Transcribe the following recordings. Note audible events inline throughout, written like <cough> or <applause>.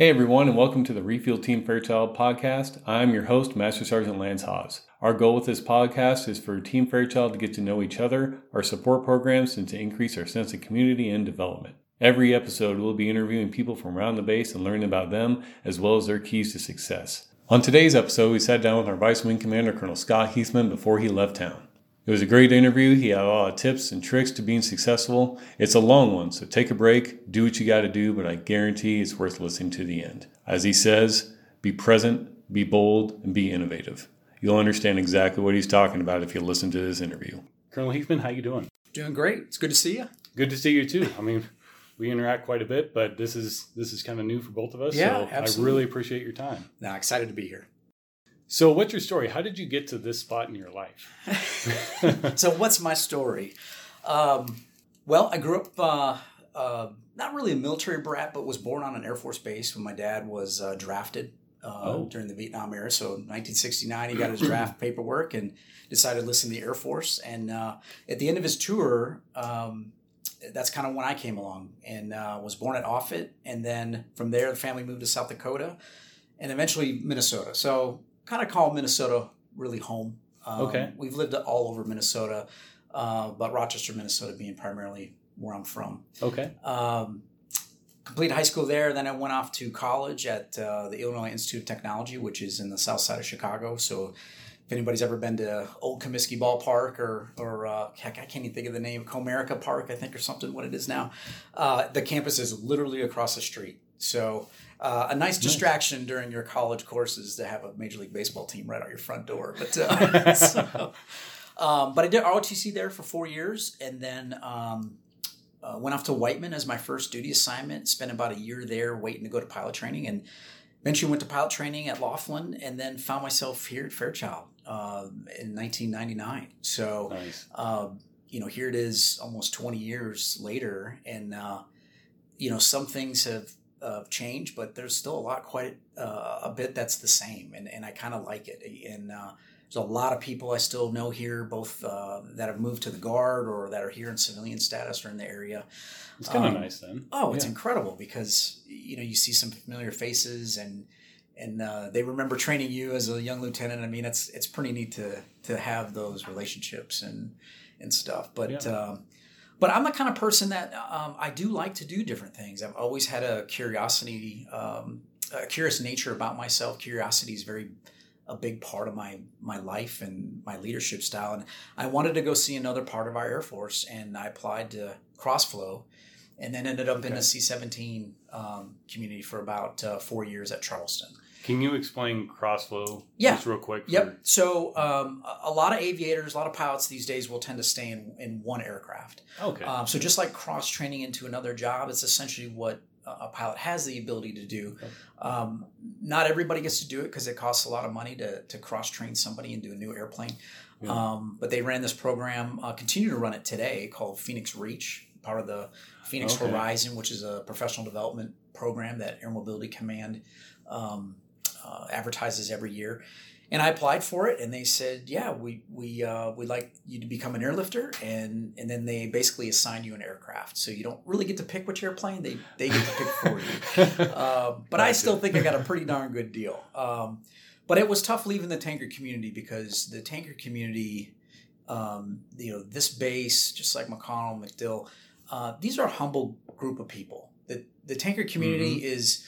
Hey everyone, and welcome to the Refuel Team Fairchild podcast. I'm your host, Master Sergeant Lance Haas. Our goal with this podcast is for Team Fairchild to get to know each other, our support programs, and to increase our sense of community and development. Every episode, we'll be interviewing people from around the base and learning about them as well as their keys to success. On today's episode, we sat down with our Vice Wing Commander, Colonel Scott Heathman, before he left town. It was a great interview. He had a lot of tips and tricks to being successful. It's a long one, so take a break, do what you got to do, but I guarantee it's worth listening to the end. As he says, be present, be bold, and be innovative. You'll understand exactly what he's talking about if you listen to this interview. Colonel Heathman, how you doing? Doing great. It's good to see you. Good to see you too. I mean, we interact quite a bit, but this is this is kind of new for both of us. Yeah, so absolutely. I really appreciate your time. Now, excited to be here. So, what's your story? How did you get to this spot in your life? <laughs> so, what's my story? Um, well, I grew up uh, uh, not really a military brat, but was born on an Air Force base when my dad was uh, drafted uh, Oh. during the Vietnam era. So, 1969, he got his <clears throat> draft paperwork and decided to listen to the Air Force. And uh, at the end of his tour, um, that's kind of when I came along and uh, was born at Offutt. And then from there, the family moved to South Dakota and eventually Minnesota. So, kind of call Minnesota really home. Um, Okay. We've lived all over Minnesota, uh, but Rochester, Minnesota being primarily where I'm from. okay. Um, completed high school there. Then I went off to college at uh, the Illinois Institute of Technology, which is in the south side of Chicago. So if anybody's ever been to Old Comiskey Ballpark or, or uh, heck, I can't even think of the name, Comerica Park, I think, or something, what it is now, uh, the campus is literally across the street. So uh, a nice distraction during your college courses to have a Major League Baseball team right out your front door. But uh, <laughs> <laughs> so, um, but I did ROTC there for four years, and then um, uh, went off to Whiteman as my first duty assignment. Spent about a year there waiting to go to pilot training, and eventually went to pilot training at Laughlin, and then found myself here at Fairchild uh, in 1999. So Nice. um, you know, here it is almost 20 years later, and, uh, you know, some things have uh, change, but there's still a lot, quite uh, a bit that's the same, and, and I kind of like it. And uh, there's a lot of people I still know here, both uh, that have moved to the Guard or that are here in civilian status or in the area. It's kind of Um, nice then. Oh, it's Yeah. incredible because you know you see some familiar faces and and uh, they remember training you as a young lieutenant. I mean, it's it's pretty neat to to have those relationships and and stuff. But Yeah. um, but I'm the kind of person that um, I do like to do different things. I've always had a curiosity, um, a curious nature about myself. Curiosity is very a big part of my my life and my leadership style. And I wanted to go see another part of our Air Force, and I applied to Crossflow, and then ended up in Okay. the C-17 um, community for about uh, four years at Charleston. Can you explain crossflow Yeah. just real quick? for- Yep. So um, a- lot of aviators, a lot of pilots these days will tend to stay in, in one aircraft. Okay. Um, so just like cross training into another job, it's essentially what a a pilot has the ability to do. Um, not everybody gets to do it because it costs a lot of money to, to cross train somebody into a new airplane. Yeah. Um, but they ran this program, uh, continue to run it today, called Phoenix Reach, part of the Phoenix Okay. Horizon, which is a professional development program that Air Mobility Command um, uh, advertises every year. And I applied for it, and they said, "Yeah, we we uh, we'd like you to become an airlifter," and and then they basically assign you an aircraft, so you don't really get to pick which airplane they they get to pick for you. Um, <laughs> but I still think I got a pretty darn good deal. Um, but it was tough leaving the tanker community because the tanker community, um, you know, this base, just like McConnell, MacDill, uh, these are a humble group of people. The the tanker community Mm-hmm. is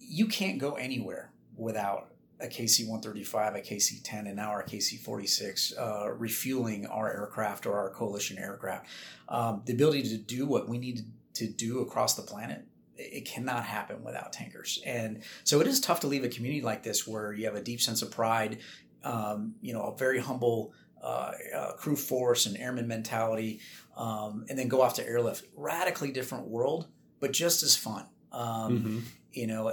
you can't go anywhere without a KC 135, a KC 10, and now our KC 46 uh, refueling our aircraft or our coalition aircraft. Um, the ability to do what we need to do across the planet it cannot happen without tankers. And so it is tough to leave a community like this where you have a deep sense of pride, um, you know, a very humble uh, uh, crew force and airman mentality, um, and then go off to airlift. Radically different world, but just as fun. Um, Mhm. You know,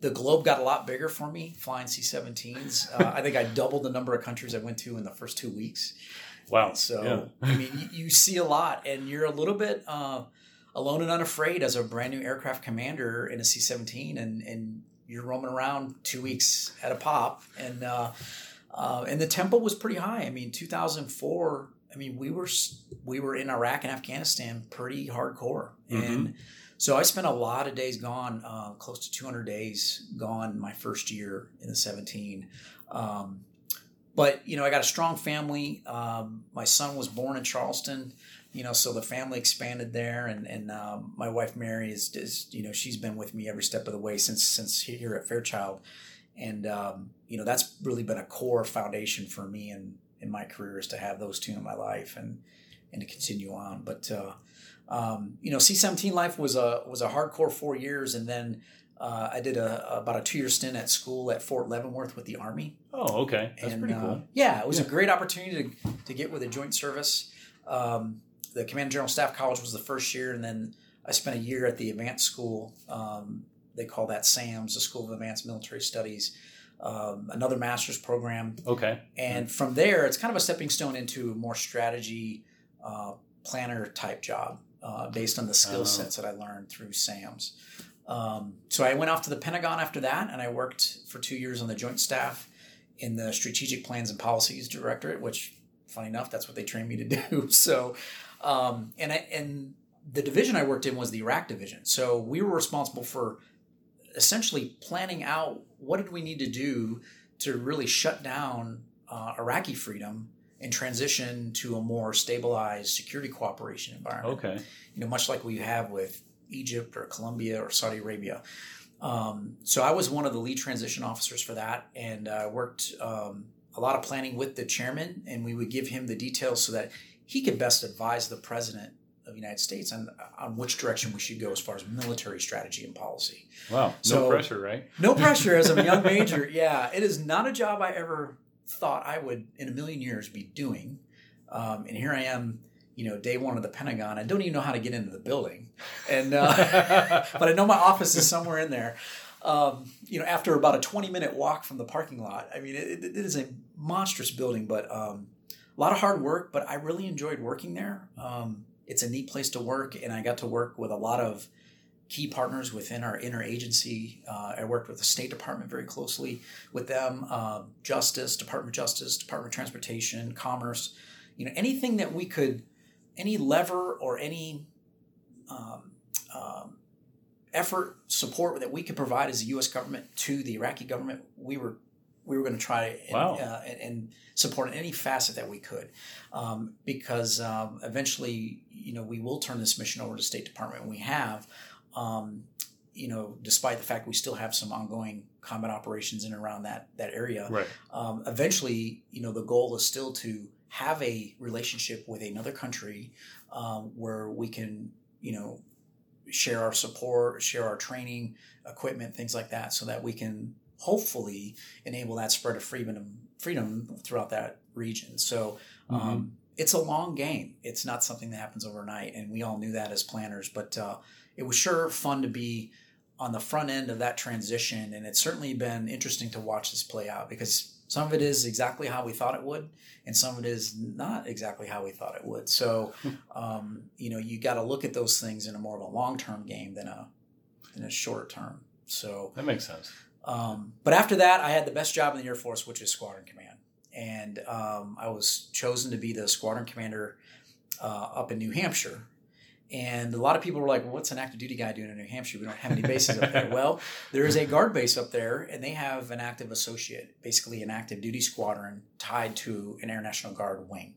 the globe got a lot bigger for me flying C-17s. Uh, I think I <laughs> doubled the number of countries I went to in the first two weeks. Wow. So yeah. I mean, you, you see a lot, and you're a little bit uh, alone and unafraid as a brand new aircraft commander in a C-17, and and you're roaming around two weeks at a pop, and uh, uh, and the tempo was pretty high. I mean, 2004. I mean, we were we were in Iraq and Afghanistan pretty hardcore, and So I spent a lot of days gone, uh, close to 200 days gone my first year in the 17. Um, but you know, I got a strong family. Um, my son was born in Charleston, you know, so the family expanded there, and and um, my wife Mary is, is, you know, she's been with me every step of the way since since here at Fairchild, and um, you know, that's really been a core foundation for me and in my career is to have those two in my life and and to continue on. But uh, um, you know, C seventeen life was a was a hardcore four years, and then uh, I did a about a two year stint at school at Fort Leavenworth with the Army. Oh, okay, that's and, pretty uh, cool. yeah, it was Yeah. a great opportunity to, to get with a joint service. Um, the Command General Staff College was the first year, and then I spent a year at the advanced school. Um, they call that SAMS, the School of Advanced Military Studies, um, another master's program. Okay, And from there, it's kind of a stepping stone into a more strategy uh, planner type job uh, based on the skill Oh. sets that I learned through SAMS. Um, so I went off to the Pentagon after that, and I worked for two years on the Joint Staff in the Strategic Plans and Policies Directorate, which, funny enough, that's what they trained me to <laughs> do. So, um, and I, and the division I worked in was the Iraq division. So we were responsible for essentially planning out what did we need to do to really shut down uh, Iraqi freedom and transition to a more stabilized security cooperation environment. okay, You know, much like we have with Egypt or Colombia or Saudi Arabia. Um, so I was one of the lead transition officers for that, and I worked um, a lot of planning with the chairman, and we would give him the details so that he could best advise the president of the United States on on which direction we should go as far as military strategy and policy. wow, no So- pressure, right? No pressure as a young <laughs> major. Yeah, it is not a job I ever thought I would in a million years be doing. Um, and here I am, you know, day one of the Pentagon. I don't even know how to get into the building, and uh, <laughs> but I know my office is somewhere in there. Um, you know, after about a twenty minute walk from the parking lot. I mean, it, it is a monstrous building, but um, a lot of hard work. But I really enjoyed working there. Um, it's a neat place to work, and I got to work with a lot of key partners within our interagency. Uh, I worked with the State Department very closely with them, um, Justice, Department of Justice, Department of Transportation, Commerce. You know, anything that we could, any lever or any um, um, effort, support that we could provide as the U.S. government to the Iraqi government, we were we were going to try and, Wow. uh, and, and support in any facet that we could, um, because um, eventually, you know, we will turn this mission over to State Department, and we have. Um, you know, despite the fact we still have some ongoing combat operations in and around that that area, Right. um, eventually, you know, the goal is still to have a relationship with another country um, where we can, you know, share our support, share our training, equipment, things like that, so that we can hopefully enable that spread of freedom, freedom throughout that region. So. Um, It's a long game. It's not something that happens overnight, and we all knew that as planners. But uh, it was sure fun to be on the front end of that transition, and it's certainly been interesting to watch this play out because some of it is exactly how we thought it would, and some of it is not exactly how we thought it would. So, <laughs> um, you know, you got to look at those things in a more of a long term game than a than a short term. So, That makes sense. um, but after that, I had the best job in the Air Force, which is squadron command, and um, I was chosen to be the squadron commander uh, up in New Hampshire. And a lot of people were like, well, "What's an active duty guy doing in New Hampshire? We don't have any bases up there." <laughs> Well, there is a guard base up there, and they have an active associate, basically an active duty squadron tied to an Air National Guard wing.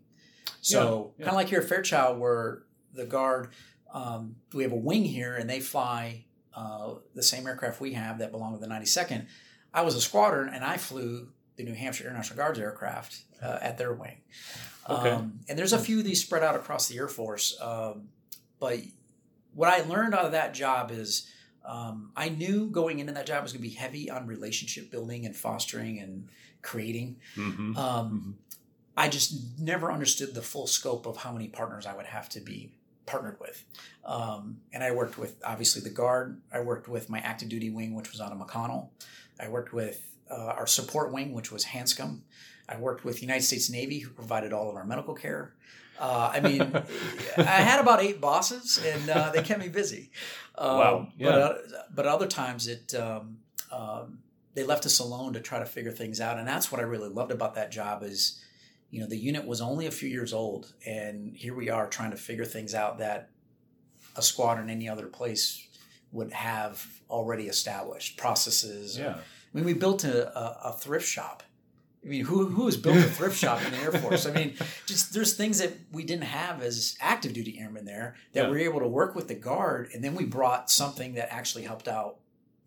So Yeah, yeah. kind of like here at Fairchild, where the guard, um, we have a wing here, and they fly uh, the same aircraft we have that belong to the 92nd. I was a squadron, and I flew the New Hampshire Air National Guard's aircraft uh, at their wing. Okay. Um, and there's a few of these spread out across the Air Force. Um, but what I learned out of that job is um, I knew going into that job was going to be heavy on relationship building and fostering and creating. Mm-hmm. Um, I just never understood the full scope of how many partners I would have to be partnered with. Um, and I worked with obviously the Guard. I worked with my active duty wing, which was out of McConnell. I worked with uh, our support wing, which was Hanscom. I worked with the United States Navy, who provided all of our medical care. Uh, I mean, <laughs> I had about eight bosses, and uh, they kept me busy. Um, Wow, yeah. But, uh, but other times it um, um, they left us alone to try to figure things out, and that's what I really loved about that job is, you know, the unit was only a few years old, and here we are trying to figure things out that a squad in any other place would have already established processes. Yeah. I mean, we built a, a, a thrift shop. I mean, who who has built a thrift shop in the Air Force? I mean, <laughs> just there's things that we didn't have as active duty airmen there that Yeah. we were able to work with the guard, and then we brought something that actually helped out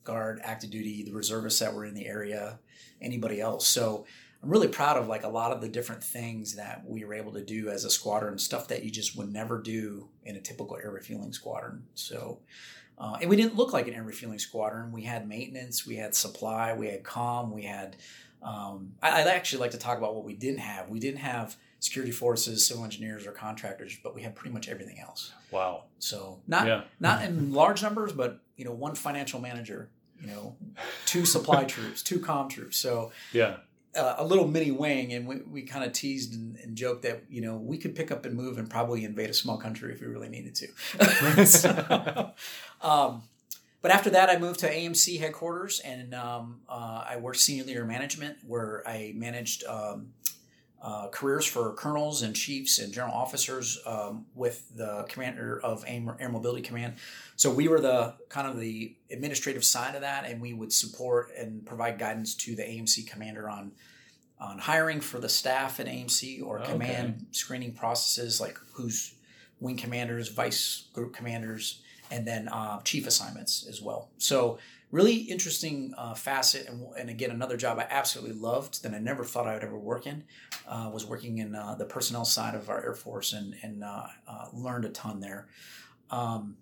guard, active duty, the reservists that were in the area, anybody else. So I'm really proud of like a lot of the different things that we were able to do as a squadron, stuff that you just would never do in a typical air refueling squadron. So. Uh, and we didn't look like an air refueling squadron. We had maintenance, we had supply, we had comm, we had um, I, I'd actually like to talk about what we didn't have. We didn't have security forces, civil engineers, or contractors, but we had pretty much everything else. Wow. So not Yeah. not in large numbers, but you know, one financial manager, you know, two supply <laughs> troops, two comm troops. So Yeah. Uh, a little mini wing, and we, we kind of teased and, and joked that you know we could pick up and move and probably invade a small country if we really needed to. <laughs> So, um, but after that, I moved to AMC headquarters, and um, uh, I worked senior leader management, where I managed um, uh, careers for colonels and chiefs and general officers um, with the commander of Air, Mobility Command. So we were the kind of the administrative side of that, and we would support and provide guidance to the AMC commander on on hiring for the staff at AMC or Okay. command screening processes like who's wing commanders, vice group commanders, and then uh, chief assignments as well. So really interesting uh, facet, and, and again another job I absolutely loved that I never thought I would ever work in uh, was working in uh, the personnel side of our Air Force and and uh, uh, learned a ton there. Um,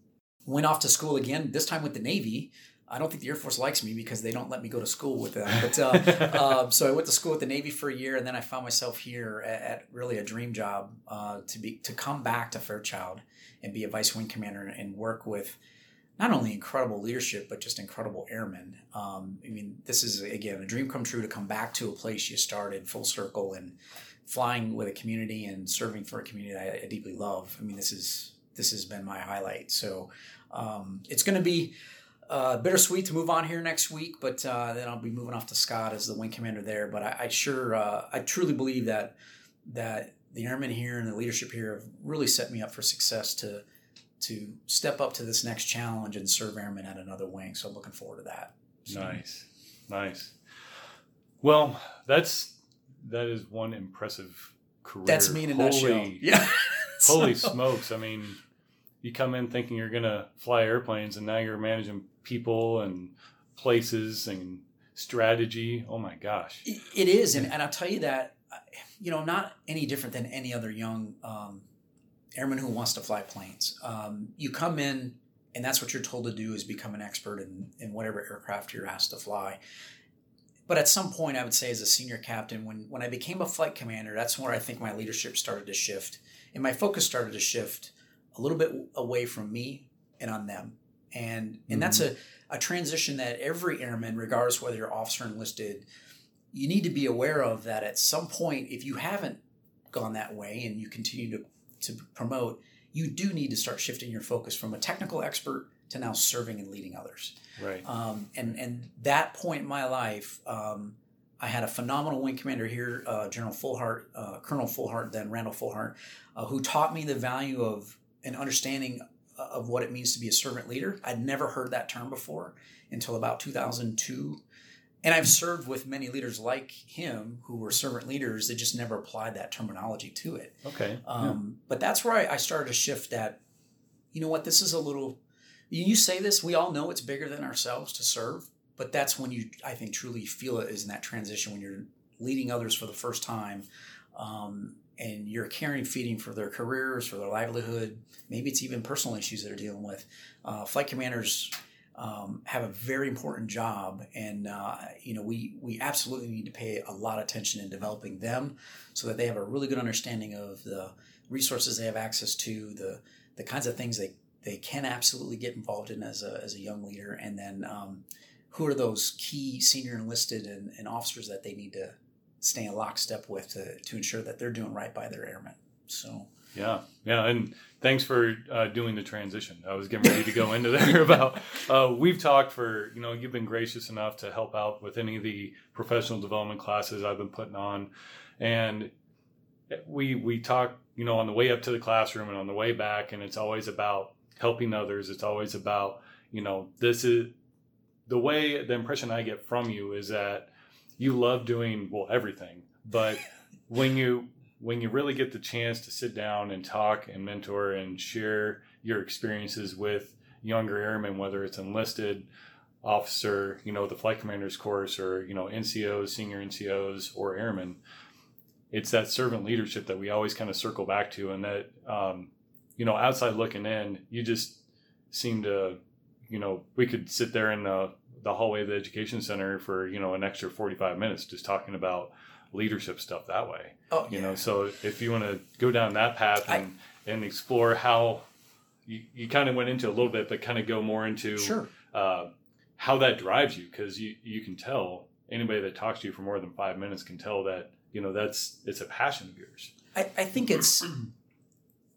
went off to school again, this time with the Navy. I don't think the Air Force likes me because they don't let me go to school with them. But uh, <laughs> um, so I went to school with the Navy for a year, and then I found myself here at, at really a dream job uh, to be to come back to Fairchild and be a vice wing commander and work with not only incredible leadership but just incredible airmen. Um, I mean, this is again a dream come true to come back to a place you started full circle and flying with a community and serving for a community I, I deeply love. I mean, this is this has been my highlight. So um, it's going to be uh, bittersweet to move on here next week, but uh, then I'll be moving off to Scott as the wing commander there. But I, I sure, uh, I truly believe that that the airmen here and the leadership here have really set me up for success to to step up to this next challenge and serve airmen at another wing. So I'm looking forward to that. So, Nice. Nice. Well, that's that is one impressive career. That's me in a Holy, nutshell. <laughs> Yeah. Holy So- smokes. I mean, you come in thinking you're going to fly airplanes and now you're managing people and places and strategy. Oh my gosh. It- is, and, and I'll tell you that, you know, not any different than any other young um, airman who wants to fly planes. Um, you come in, and that's what you're told to do is become an expert in, in whatever aircraft you're asked to fly. But at some point, I would say, as a senior captain, when when I became a flight commander, that's where I think my leadership started to shift, and my focus started to shift a little bit away from me and on them. And and that's a, a transition that every airman, regardless whether you're officer enlisted, you need to be aware of that at some point, if you haven't gone that way and you continue to, to promote, you do need to start shifting your focus from a technical expert to now serving and leading others. Right. Um, and and that point in my life, um, I had a phenomenal wing commander here, uh, General Fullhart, uh, Colonel Fullhart, then Randall Fullhart, uh, who taught me the value of an understanding of what it means to be a servant leader. I'd never heard that term before until about 2002. And I've served with many leaders like him who were servant leaders that just never applied that terminology to it. Okay. Um, But that's where I, I started to shift that, you know what, this is a little, you say this, we all know it's bigger than ourselves to serve, but that's when you, I think, truly feel it is in that transition when you're leading others for the first time. Um, and you're caring, feeding for their careers, for their livelihood. Maybe it's even personal issues that they're dealing with. Uh, flight commanders um, have a very important job, and uh, you know we we absolutely need to pay a lot of attention in developing them, so that they have a really good understanding of the resources they have access to, the the kinds of things they they can absolutely get involved in as a as a young leader, and then um, who are those key senior enlisted and, and officers that they need to stay in lockstep with to, to ensure that they're doing right by their airmen. So Yeah, yeah, and thanks for uh, doing the transition. I was getting ready to go into there <laughs> about. Uh, we've talked for you know you've been gracious enough to help out with any of the professional development classes I've been putting on, and we we talk you know on the way up to the classroom and on the way back, and it's always about helping others. It's always about you know, this is the way the impression I get from you is that you love doing well everything, but when you when you really get the chance to sit down and talk and mentor and share your experiences with younger airmen, whether it's enlisted officer, you know, the flight commander's course, or you know, NCOs, senior NCOs, or airmen, it's that servant leadership that we always kind of circle back to, and that um, you know, outside looking in, you just seem to, you know, we could sit there in the the hallway of the education center for you know an extra 45 minutes just talking about leadership stuff that way Oh, you yeah. know so if you want to go down that path and and explore how you, you kind of went into a little bit but kind of go more into Sure. uh, how that drives you because you you can tell anybody that talks to you for more than five minutes can tell that you know that's it's a passion of yours I, I think it's,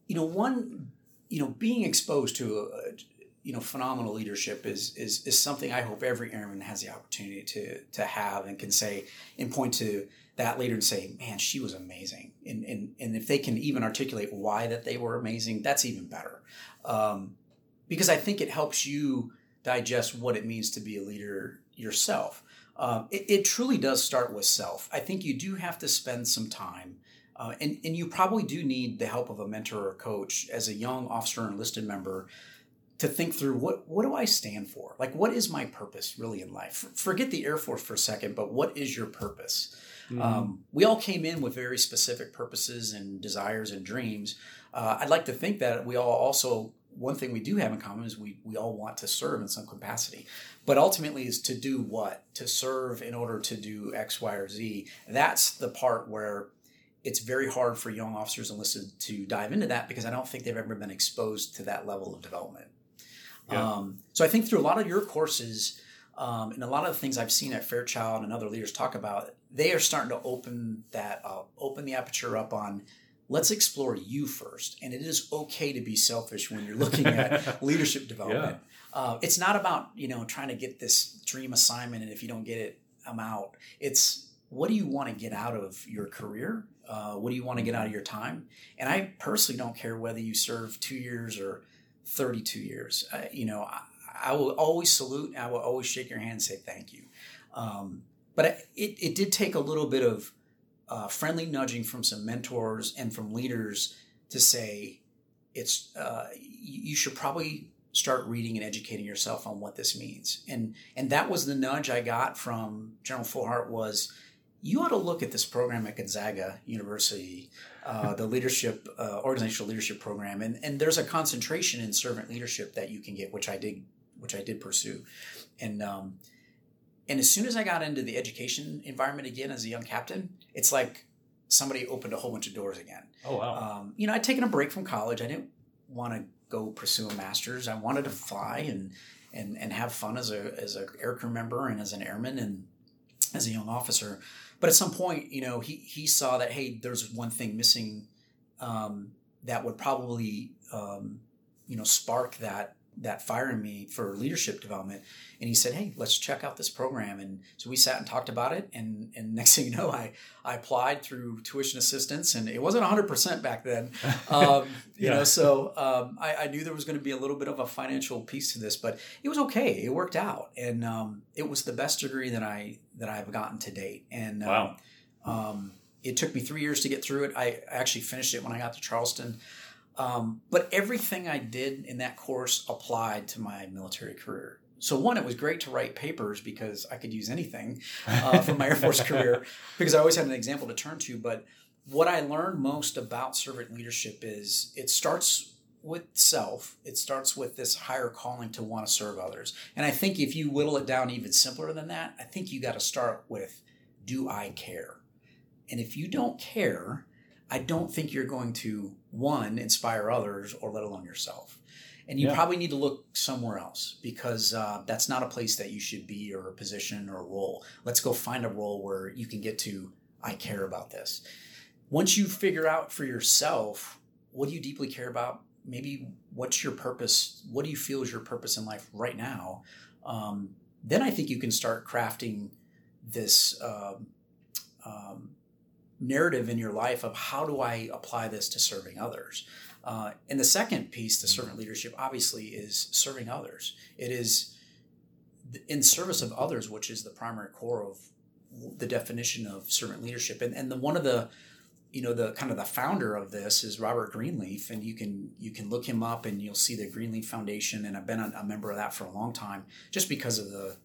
you know, one, you know, being exposed to, a, you know, phenomenal leadership is, is, is something I hope every airman has the opportunity to, to have and can say and point to that leader and say, man, she was amazing. And, and, and if they can even articulate why that they were amazing, that's even better. Um, because I think it helps you digest what it means to be a leader yourself. Um, it, it truly does start with self. I think you do have to spend some time uh, and, and you probably do need the help of a mentor or coach as a young officer enlisted member to think through what, what do I stand for? Like, what is my purpose really in life? Forget the Air Force for a second, but what is your purpose? Um, we all came in with very specific purposes and desires and dreams. Uh, I'd like to think that we all also, one thing we do have in common is we, we all want to serve in some capacity. But ultimately, is to do what? To serve in order to do X, Y, or Z. That's the part where it's very hard for young officers enlisted to dive into that because I don't think they've ever been exposed to that level of development. Yeah. Um, so I think through a lot of your courses um, and a lot of the things I've seen at Fairchild and other leaders talk about, they are starting to open that up, open the aperture up on let's explore you first. And it is okay to be selfish when you're looking at <laughs> leadership development. Uh, it's not about you know trying to get this dream assignment, and if you don't get it, I'm out. It's what do you want to get out of your career? Uh, what do you want to get out of your time? And I personally don't care whether you serve two years or 32 years. Uh, you know, I, I will always salute. I will always shake your hand and say thank you. Um, but it, it did take a little bit of uh, friendly nudging from some mentors and from leaders to say it's uh, you should probably start reading and educating yourself on what this means. And and that was the nudge I got from General Fullhart was you ought to look at this program at Gonzaga University, uh, <laughs> the leadership uh, organizational leadership program, and and there's a concentration in servant leadership that you can get, which I did which I did pursue, and um, and as soon as I got into the education environment again as a young captain, it's like somebody opened a whole bunch of doors again. oh wow Um, you know, I'd taken a break from college. I didn't want to go pursue a master's. I wanted to fly and and and have fun as a as a air crew member and as an airman and as a young officer. But at some point, you know, he he saw that hey, there's one thing missing um, that would probably um, you know spark that that fire in me for leadership development. And he said hey let's check out this program. And so we sat and talked about it. And and <laughs> next thing you know i i applied through tuition assistance and it wasn't 100% back then. <laughs> Um, you know so um, I, I knew there was going to be a little bit of a financial piece to this but it was okay. It worked out. And um, it was the best degree that i that i've gotten to date. And um, Wow. um, it took me three years to get through it. I actually finished it when i got to charleston um, but everything I did in that course applied to my military career. So one, it was great to write papers because I could use anything uh, from my Air Force <laughs> career because I always had an example to turn to. But what I learned most about servant leadership is it starts with self. It starts with this higher calling to want to serve others. And I think if you whittle it down even simpler than that, I think you got to start with, do I care? And if you don't care, I don't think you're going to one inspire others or let alone yourself. And you Yeah. probably need to look somewhere else because uh, that's not a place that you should be or a position or a role. Let's go find a role where you can get to I care about this. Once you figure out for yourself what do you deeply care about, maybe what's your purpose, what do you feel is your purpose in life right now, um, then I think you can start crafting this um, um, narrative in your life of how do I apply this to serving others. Uh, and the second piece to servant leadership, obviously, is serving others. It is in service of others, which is the primary core of the definition of servant leadership. And and the one of the you know the kind of the founder of this is Robert Greenleaf, and you can you can look him up and you'll see the Greenleaf Foundation, and I've been a, a member of that for a long time, just because of the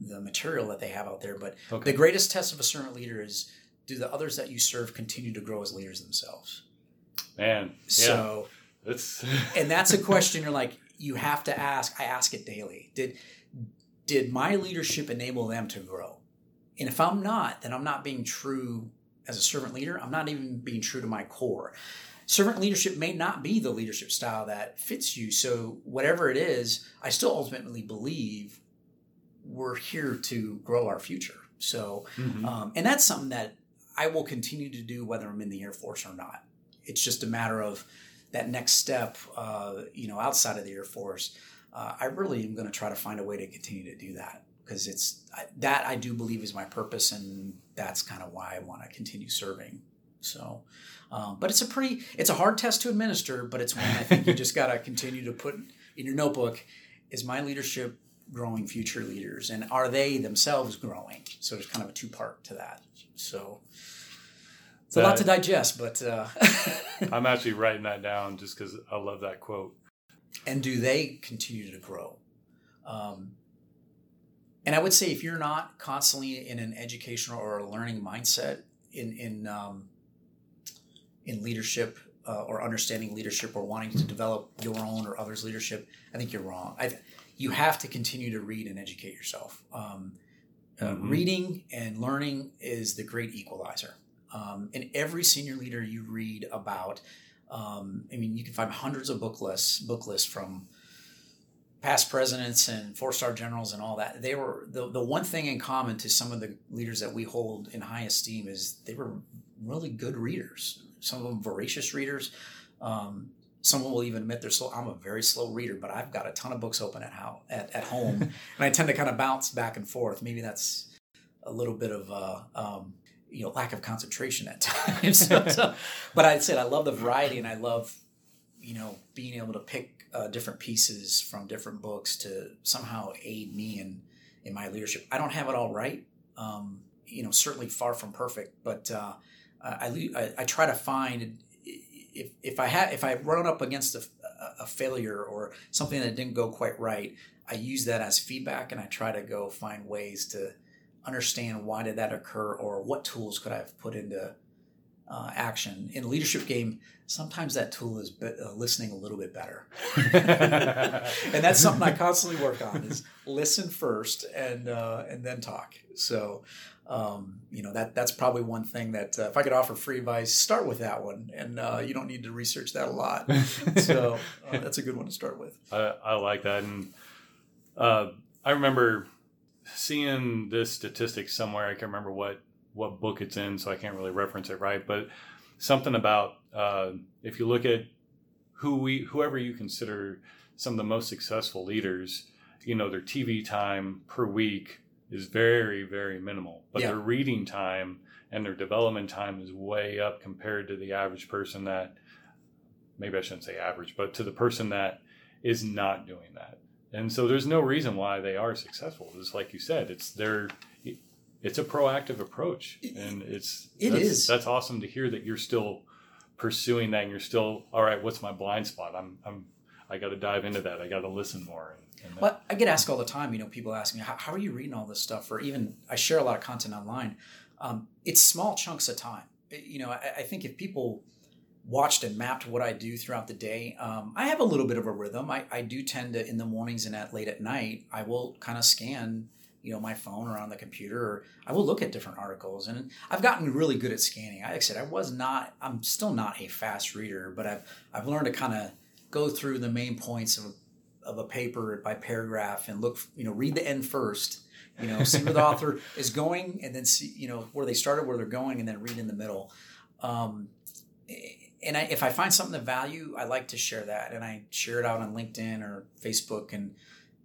the material that they have out there. But Okay. the greatest test of a servant leader is do the others that you serve continue to grow as leaders themselves? Man, yeah, So it's <laughs> and that's a question you're like you have to ask. I ask it daily. Did did my leadership enable them to grow? And if i'm not then i'm not being true as a servant leader. I'm not even being true to my core. Servant leadership may not be the leadership style that fits you. So whatever it is i still ultimately believe we're here to grow our future. So Mhm. um, and that's something that I will continue to do whether I'm in the Air Force or not. It's just a matter of that next step, uh, you know, outside of the Air Force. Uh, I really am going to try to find a way to continue to do that because it's I, that I do believe is my purpose, and that's kind of why I want to continue serving. So, um, but it's a pretty, it's a hard test to administer, but it's one I think you <laughs> just got to continue to put in your notebook. Is my leadership growing future leaders, and are they themselves growing? So there's kind of a two part to that. So it's a lot to digest, but uh, <laughs> I'm actually writing that down just because I love that quote. and do they continue to grow? Um, and I would say if you're not constantly in an educational or a learning mindset in in um, in leadership uh, or understanding leadership or wanting to develop your own or others' leadership, I think you're wrong. I, you have to continue to read and educate yourself. Um, uh, Mhm. Reading and learning is the great equalizer. Um, and every senior leader you read about, um, I mean, you can find hundreds of book lists, book lists from past presidents and four star generals and all that. They were the, the one thing in common to some of the leaders that we hold in high esteem is they were really good readers. Some of them voracious readers. Um, someone will even admit they're slow. I'm a very slow reader, but I've got a ton of books open at how at, at home, <laughs> and I tend to kind of bounce back and forth. Maybe that's a little bit of uh, um, you know lack of concentration at <laughs> times. so, so- <laughs> but I said I love the variety, and I love you know being able to pick uh, different pieces from different books to somehow aid me in in my leadership. I don't have it all right. Um, you know, certainly far from perfect, but uh, I, I I I try to find if if I have if I run up against a, a- a failure or something that didn't go quite right, I use that as feedback, and I try to go find ways to understand why did that occur or what tools could I have put into uh, action in a leadership game. Sometimes that tool is be- uh, listening a little bit better, <laughs> and that's something I constantly work on: is listen first and uh, and then talk. So, um, you know that that's probably one thing that uh, if I could offer free advice, start with that one, and uh, you don't need to research that a lot. <laughs> So uh, that's a good one to start with. I, I like that, and uh, I remember seeing this statistic somewhere. I can't remember what what book it's in, so I can't really reference it right. But something about uh, if you look at who we whoever you consider some of the most successful leaders, you know, their TV time per week is very very minimal, but Yeah. their reading time and their development time is way up compared to the average person that maybe I shouldn't say average, but to the person that is not doing that. And so there's no reason why they are successful. It's like you said, it's their it's a proactive approach and it's It that's, is. that's awesome to hear that you're still pursuing that and you're still all right, what's my blind spot? I'm I'm I got to dive into that. I got to listen more. Well, I get asked all the time. You know, people ask me, "How, how are you reading all this stuff?" Or even I share a lot of content online. Um, it's small chunks of time. You know, I, I think if people watched and mapped what I do throughout the day, um, I have a little bit of a rhythm. I, I do tend to in the mornings and at late at night, I will kind of scan. You know, my phone or on the computer, or I will look at different articles, and I've gotten really good at scanning. Like I said, I was not, I'm still not a fast reader, but I've I've learned to kind of go through the main points of of a paper by paragraph and look, you know, read the end first, you know, <laughs> see where the author is going, and then see, you know, where they started, where they're going, and then read in the middle. Um, and I, if I find something of value, I like to share that, and I share it out on LinkedIn or Facebook, and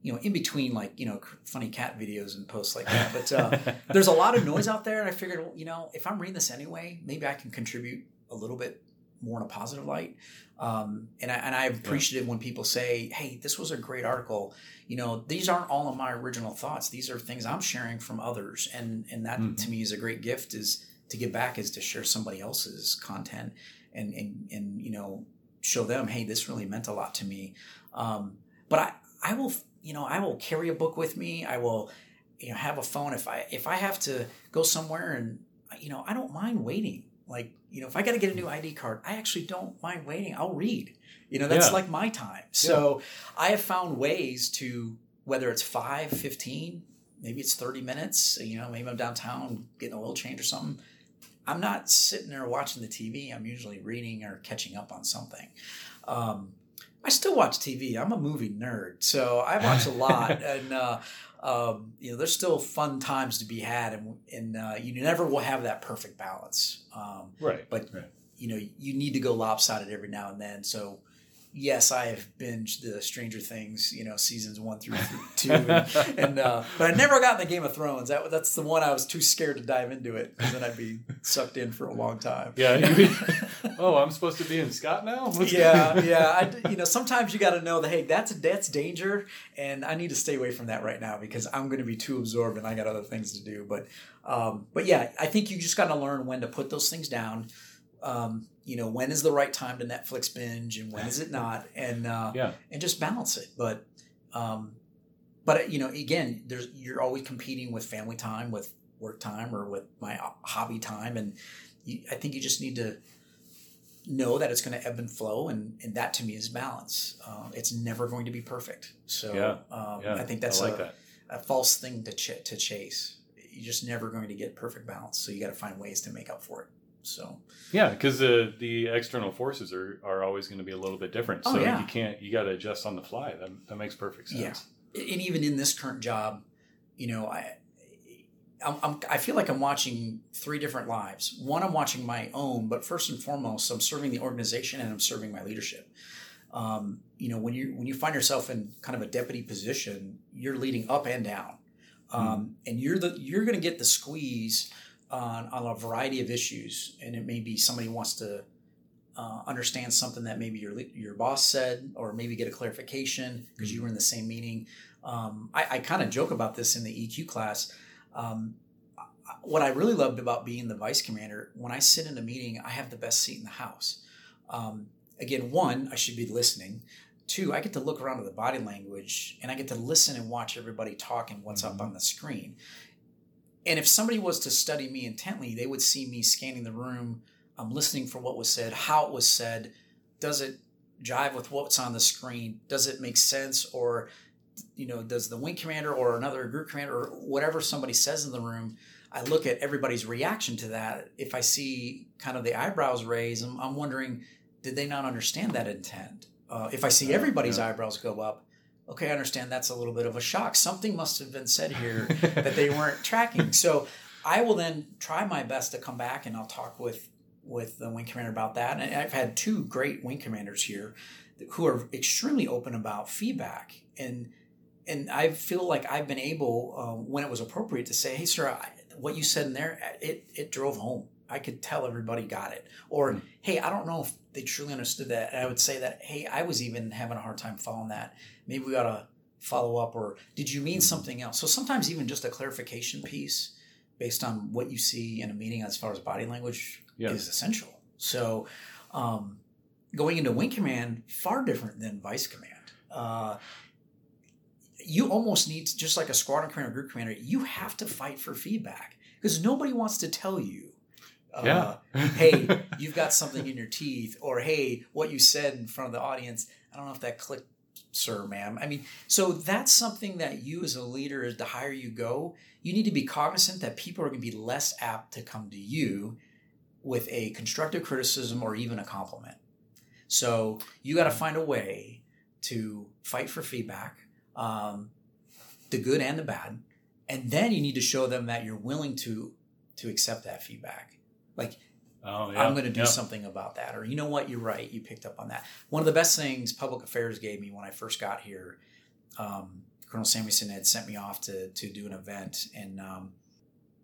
you know, in between like you know, funny cat videos and posts like that. But uh, <laughs> there's a lot of noise out there, and I figured, well, you know, if I'm reading this anyway, maybe I can contribute a little bit more in a positive light. Um, and I and I appreciate it when people say, "Hey, this was a great article." You know, these aren't all of my original thoughts. These are things I'm sharing from others, and and that Mhm. to me is a great gift. Is to give back is to share somebody else's content, and and and you know, show them, "Hey, this really meant a lot to me." Um, but I I will you know I will carry a book with me. I will you know have a phone if I if I have to go somewhere and you know I don't mind waiting. Like you know if I got to get a new ID card, I actually don't mind waiting. I'll read. You know that's Yeah. like my time. So I have found ways to whether it's 5, 15, maybe it's 30 minutes, you know, maybe I'm downtown getting a oil change or something. I'm not sitting there watching the TV. I'm usually reading or catching up on something. Um, I still watch TV. I'm a movie nerd, so I watch a lot, <laughs> and uh, um, you know, there's still fun times to be had, and, and uh, you never will have that perfect balance. Um, Right. But- right. you know, you need to go lopsided every now and then. So, yes, I have binged the Stranger Things, you know, seasons one through two, and, <laughs> and uh, but I never got in the Game of Thrones. That that's the one I was too scared to dive into it because then I'd be sucked in for a long time. yeah. <laughs> <laughs> oh, I'm supposed to be in Scott now. What's yeah, going- yeah. I, you know, sometimes you got to know that hey, that's that's danger, and I need to stay away from that right now because I'm going to be too absorbed and I got other things to do. But, um, but yeah, I think you just got to learn when to put those things down. Um, you know, when is the right time to Netflix binge and when is it not, and uh, Yeah. and just balance it. But, um, but you know, again, there's you're always competing with family time, with work time, or with my hobby time, and you, I think you just need to know that it's going to ebb and flow, and, and that to me is balance. Uh, it's never going to be perfect. So Yeah, um, Yeah. I think that's I like a, that. a false thing to ch- to chase. You're just never going to get perfect balance. So you got to find ways to make up for it. So Yeah, because the the external forces are, are always going to be a little bit different. Oh, So yeah. you can't you got to adjust on the fly. That that makes perfect sense. Yeah. and even in this current job, you know, I, I'm, I'm, I feel like I'm watching three different lives. One, I'm watching my own, but first and foremost, I'm serving the organization and I'm serving my leadership. Um, you know, when you when you find yourself in kind of a deputy position, you're leading up and down, um, and you're the you're going to get the squeeze on on a variety of issues, and it may be somebody wants to uh, understand something that maybe your your boss said, or maybe get a clarification because you were in the same meeting. Um, I, I kind of joke about this in the EQ class. Um, what I really loved about being the vice commander, when I sit in a meeting, I have the best seat in the house. Um, again, one, I should be listening. Two, I get to look around at the body language and I get to listen and watch everybody talk and what's up Mhm. on the screen. And if somebody was to study me intently, they would see me scanning the room. I'm listening for what was said, how it was said. Does it jive with what's on the screen? Does it make sense? Or, you know, does the wing commander or another group commander or whatever somebody says in the room, I look at everybody's reaction to that. If I see kind of the eyebrows raise, I'm, I'm wondering, did they not understand that intent? Uh, if I see everybody's yeah. eyebrows go up, okay, I understand that's a little bit of a shock. Something must have been said here <laughs> that they weren't tracking. So I will then try my best to come back and I'll talk with with the wing commander about that. And I've had two great wing commanders here who are extremely open about feedback and and I feel like I've been able uh, when it was appropriate to say, "Hey, sir, I, what you said in there, it it drove home. I could tell everybody got it." Or, Mm. "Hey, I don't know if they truly understood that." And I would say that, "Hey, I was even having a hard time following that. Maybe we ought to follow up." Or, "Did you mean something else?" So sometimes even just a clarification piece based on what you see in a meeting as far as body language Yeah. is essential. So, um, going into wing command, far different than vice command. Uh, you almost need to, just like a squadron commander, group commander, you have to fight for feedback because nobody wants to tell you, uh, Yeah. hey, <laughs> you've got something in your teeth, or hey, what you said in front of the audience, I don't know if that clicked, sir, ma'am. I mean, so that's something that you as a leader, as the higher you go, you need to be cognizant that people are going to be less apt to come to you with a constructive criticism or even a compliment. So you got to find a way to fight for feedback, um, the good and the bad, and then you need to show them that you're willing to to accept that feedback. Like oh, yeah. I'm going to do yeah. something about that, or you know what, you're right, you picked up on that. One of the best things public affairs gave me when I first got here, um, Colonel Samuelson had sent me off to to do an event, and um,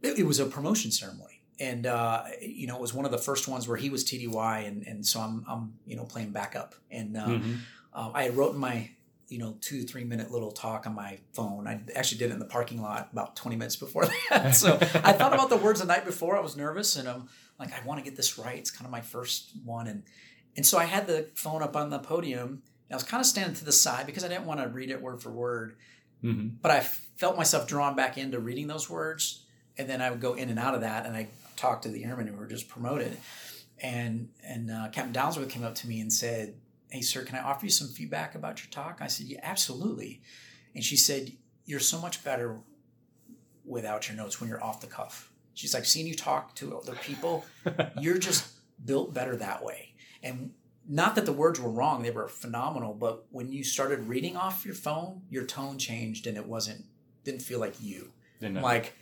it, it was a promotion ceremony. and uh, you know, it was one of the first ones where he was TDY, and and so I'm I'm you know playing backup, and uh, Mhm. um, I had wrote in my you know two three minute little talk on my phone. I actually did it in the parking lot about twenty minutes before <laughs> that. so I thought about the words the night before. I was nervous, and I'm like, I want to get this right. It's kind of my first one, and and so I had the phone up on the podium. And I was kind of standing to the side because I didn't want to read it word for word Mhm. but I felt myself drawn back into reading those words, and then I would go in and out of that, and I talked to the airmen who were just promoted, and and uh, Captain Downsworth came up to me and said, "Hey, sir, can I offer you some feedback about your talk?" I said, "Yeah, absolutely," and she said, "You're so much better without your notes when you're off the cuff." She's like, "Seeing you talk to other people, <laughs> you're just built better that way," and not that the words were wrong they were phenomenal but when you started reading off your phone your tone changed and it wasn't didn't feel like you. Didn't like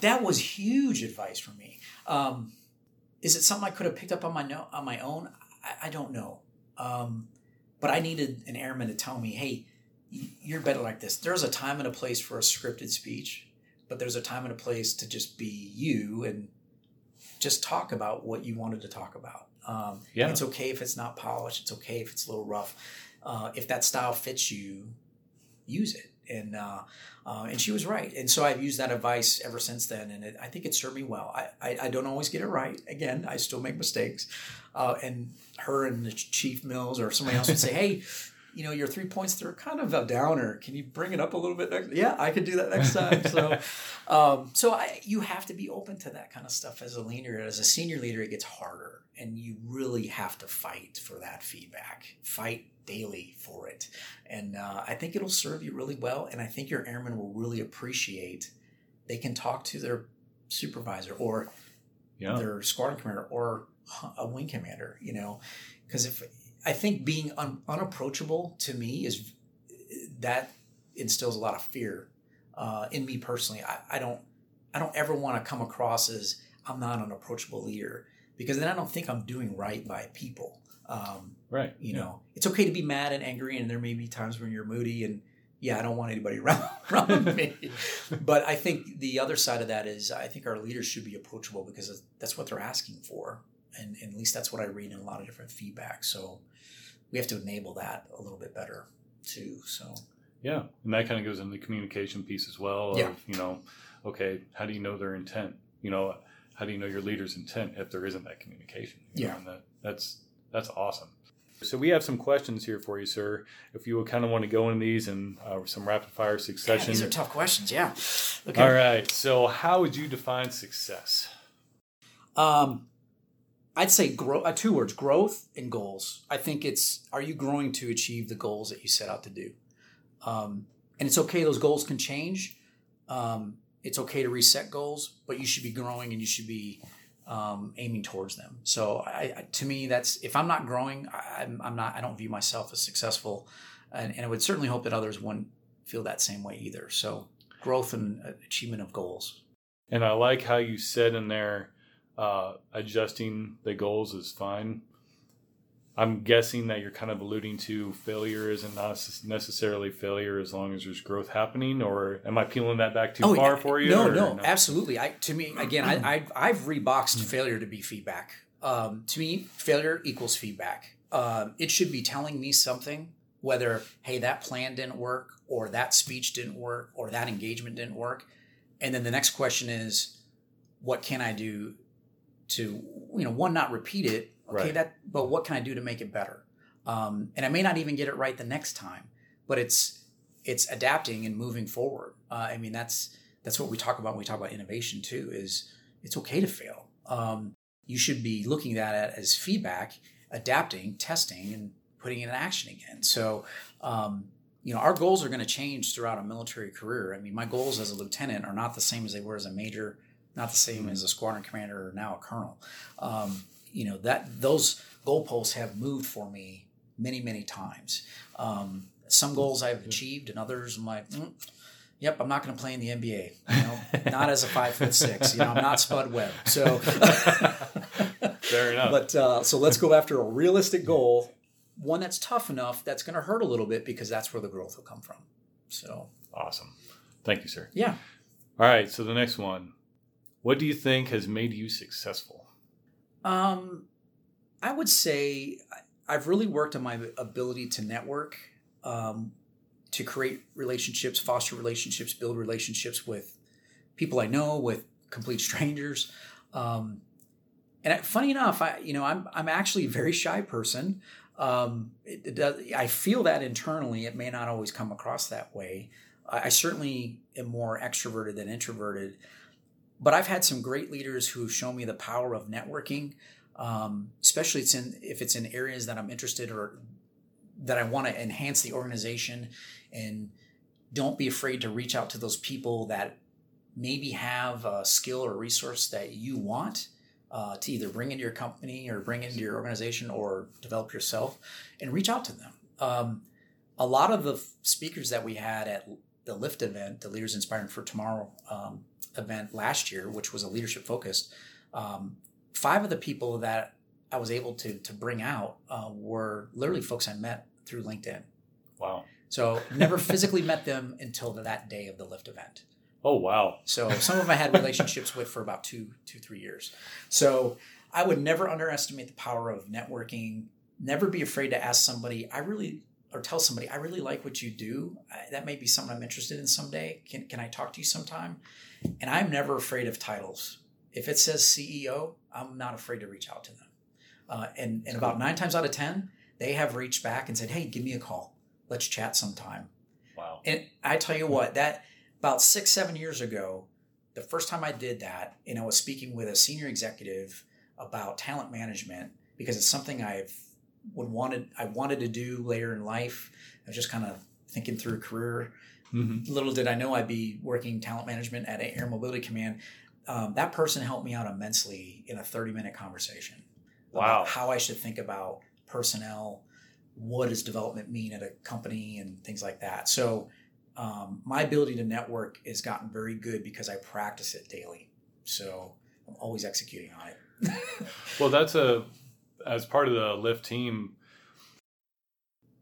that was huge advice for me. Um, is it something i could have picked up on my no- on my own? I, I don't know um, but i needed an airman to tell me hey you're better like this there's a time and a place for a scripted speech but there's a time and a place to just be you and just talk about what you wanted to talk about um, Yeah. it's okay if it's not polished. It's okay if it's a little rough. Uh, if that style fits you, use it. And uh, uh, and she was right. And so I've used that advice ever since then, and it, I think it served me well. I, I, I don't always get it right. Again, I still make mistakes. Uh, and her and the Chief Mills or somebody else would say, "Hey, you know, your three points they're kind of a downer. Can you bring it up a little bit next?" Yeah, I could do that next time. So, <laughs> um, so I, you have to be open to that kind of stuff as a leader. As a senior leader, it gets harder, and you really have to fight for that feedback. Fight daily for it, and uh, I think it'll serve you really well. And I think your airmen will really appreciate. They can talk to their supervisor or yeah. their squadron commander or a wing commander. You know, because if I think being un, unapproachable to me is that instills a lot of fear uh, in me personally. I, I don't I don't ever want to come across as I'm not an approachable leader because then I don't think I'm doing right by people. Um, Right. you Yeah. know, it's okay to be mad and angry, and there may be times when you're moody, and yeah, I don't want anybody <laughs> around, around me. But I think the other side of that is I think our leaders should be approachable because that's what they're asking for, and, and at least that's what I read in a lot of different feedback. So we have to enable that a little bit better too. So Yeah, and that kind of goes into the communication piece as well. Of, Yeah. You know, okay, how do you know their intent? You know, how do you know your leader's intent if there isn't that communication? Yeah. and that, that's that's awesome. So we have some questions here for you, sir. If you would kind of want to go in these and uh, some rapid fire succession. yeah, succession. these are tough questions. Yeah. Okay. All right. So how would you define success? Um, I'd say grow. Uh, two words: growth and goals. I think it's are you growing to achieve the goals that you set out to do? Um, and it's okay; those goals can change. Um, it's okay to reset goals, but you should be growing and you should be um, aiming towards them. So, I, I, to me, that's if I'm not growing, I, I'm, I'm not. I don't view myself as successful, and, and I would certainly hope that others wouldn't feel that same way either. So, growth and uh, achievement of goals. And I like how you said in there, uh, adjusting the goals is fine. I'm guessing that you're kind of alluding to failure isn't not necessarily failure as long as there's growth happening, or am I peeling that back too far yeah. for you? No, or no, absolutely. I to me again, I, I I've reboxed failure to be feedback. Um, to me, failure equals feedback. Um, it should be telling me something, whether hey that plan didn't work, or that speech didn't work, or that engagement didn't work, and then the next question is, what can I do to you know one not repeat it? Okay, Right. that but what can I do to make it better? Um, and I may not even get it right the next time, but it's it's adapting and moving forward. Uh, I mean, that's that's what we talk about when we talk about innovation too. Is it's okay to fail. Um, you should be looking at it as feedback, adapting, testing, and putting it in action again. So, um, you know, our goals are going to change throughout a military career. I mean, my goals as a lieutenant are not the same as they were as a major, not the same as a squadron commander or now a colonel. Um, you know that those goalposts have moved for me many, many times. Um, some goals I've achieved, and others I'm like, mm, yep, I'm not going to play in the NBA. You know, <laughs> not as a five foot six. You know, I'm not Spud Webb. So, <laughs> Fair enough. but uh, so let's go after a realistic goal, one that's tough enough that's going to hurt a little bit because that's where the growth will come from. So, awesome. Thank you, sir. yeah. All right. So the next one. What do you think has made you successful? Um, I would say I've really worked on my ability to network, um, to create relationships, foster relationships, build relationships with people I know, with complete <laughs> strangers. Um, and funny enough, I you know I'm I'm actually a very shy person. Um, it, it does, I feel that internally. It may not always come across that way. I, I certainly am more extroverted than introverted, but I've had some great leaders who have shown me the power of networking um, especially it's in if it's in areas that I'm interested or that I want to enhance the organization and don't be afraid to reach out to those people that maybe have a skill or resource that you want uh, to either bring into your company or bring into your organization or develop yourself and reach out to them. Um, a lot of the speakers that we had at the Lift event, the Leaders Inspiring for Tomorrow um, event last year, which was a leadership focused, um, five of the people that I was able to to bring out uh, were literally folks I met through LinkedIn. Wow. So never <laughs> physically met them until that day of the Lift event. Oh wow. So some of them I had relationships with for about two, two, three years. So I would never underestimate the power of networking. Never be afraid to ask somebody, I really or tell somebody, I really like what you do. That may be something I'm interested in someday. Can can I talk to you sometime? And I'm never afraid of titles if it says CEO, I'm not afraid to reach out to them. Uh, and and about nine times out of ten, they have reached back and said, "Hey, give me a call. Let's chat sometime." Wow. And I tell you what, that about six seven years ago, the first time I did that, and I was speaking with a senior executive about talent management because it's something I've would wanted I wanted to do later in life. I was just kind of thinking through a career. Mm-hmm. Little did I know I'd be working talent management at Air Mobility Command um, that person helped me out immensely in a 30 minute conversation. Wow. how I should think about personnel, what does development mean at a company, and things like that. So, um, my ability to network has gotten very good because I practice it daily. So, I'm always executing on it. <laughs> well, that's a, as part of the Lift team,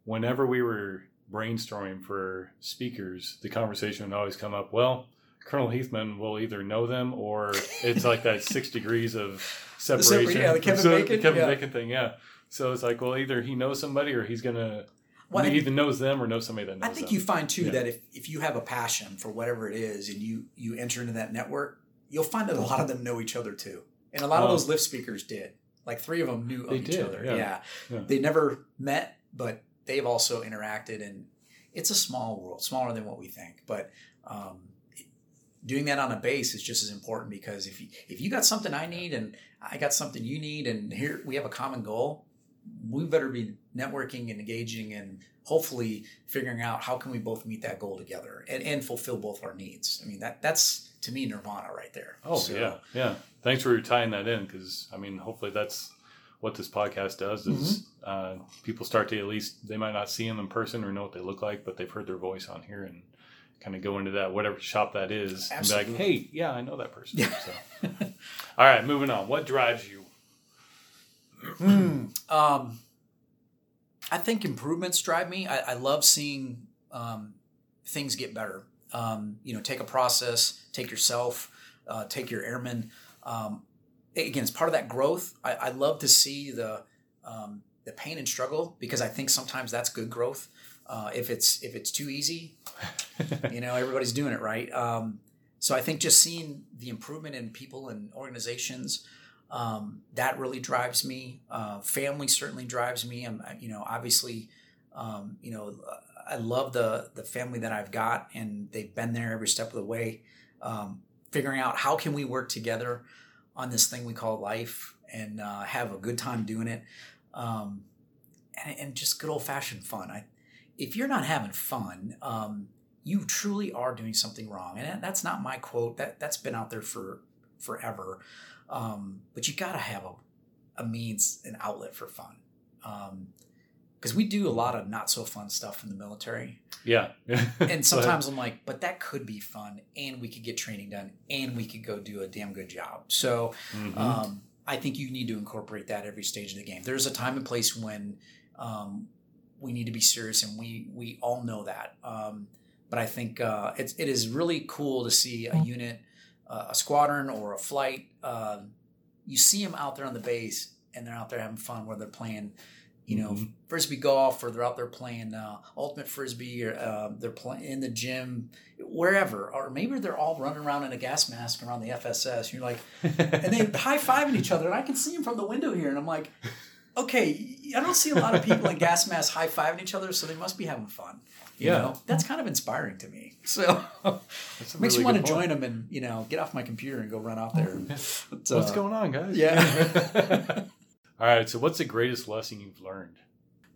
whenever we were brainstorming for speakers, the conversation would always come up, well, Colonel Heathman will either know them or it's like that six <laughs> degrees of separation. yeah, the Kevin <laughs> so, Bacon, the Kevin yeah. Bacon thing, yeah. So it's like, well, either he knows somebody or he's gonna well, he either knows them or knows somebody that knows I think them. you find too yeah. that if, if you have a passion for whatever it is and you you enter into that network, you'll find that a lot of them know each other too. And a lot of oh. those lift speakers did. Like three of them knew of each did, other. Yeah. yeah. They never met, but they've also interacted and it's a small world, smaller than what we think. But um, doing that on a base is just as important because if you, if you got something I need and I got something you need and here we have a common goal, we better be networking and engaging and hopefully figuring out how can we both meet that goal together and, and fulfill both our needs. I mean that that's to me nirvana right there. Oh so, yeah, yeah. Thanks for tying that in because I mean hopefully that's what this podcast does is mm-hmm. uh, people start to at least they might not see them in person or know what they look like, but they've heard their voice on here and kind of go into that whatever shop that is Absolutely. and be like, hey, yeah, I know that person. Yeah. So. <laughs> All right, moving on. What drives you? mm, um, I think improvements drive me. I, I love seeing um, things get better. Um, you know, take a process, take yourself, uh, take your airmen. Um, again, it's part of that growth. I, I love to see the um, the pain and struggle because I think sometimes that's good growth. Uh, if it's if it's too easy, <laughs> you know everybody's doing it right. Um, so I think just seeing the improvement in people and organizations um, that really drives me. Uh, family certainly drives me. I'm you know obviously um, you know I love the the family that I've got and they've been there every step of the way. Um, figuring out how can we work together on this thing we call life and uh, have a good time doing it. Um, and, and, just good old fashioned fun. I, if you're not having fun, um, you truly are doing something wrong. And that's not my quote. That that's been out there for forever. Um, but you got to have a, a means, an outlet for fun. Because we do a lot of not so fun stuff in the military. Yeah. <laughs> and sometimes I'm like, but that could be fun, and we could get training done, and we could go do a damn good job. So, mm-hmm. um, I think you need to incorporate that every stage of the game. There's a time and place when um, we need to be serious, and we we all know that. Um, but I think uh, it's it is really cool to see a unit a squadron or a flight, uh, you see them out there on the base and they're out there having fun where they're playing, you know, Mhm. frisbee golf or they're out there playing uh, ultimate frisbee or uh, they're playing in the gym, wherever, or maybe they're all running around in a gas mask around the FSS. You're like, and they <laughs> high fiving each other, and I can see them from the window here, and I'm like, okay, I don't see a lot of people in gas masks high fiving each other, so they must be having fun. You Yeah. know, that's kind of inspiring to me. So <laughs> makes really me want to join them and you know get off my computer and go run out there. <laughs> What's uh, going on, guys? yeah. All right. So, what's the greatest lesson you've learned?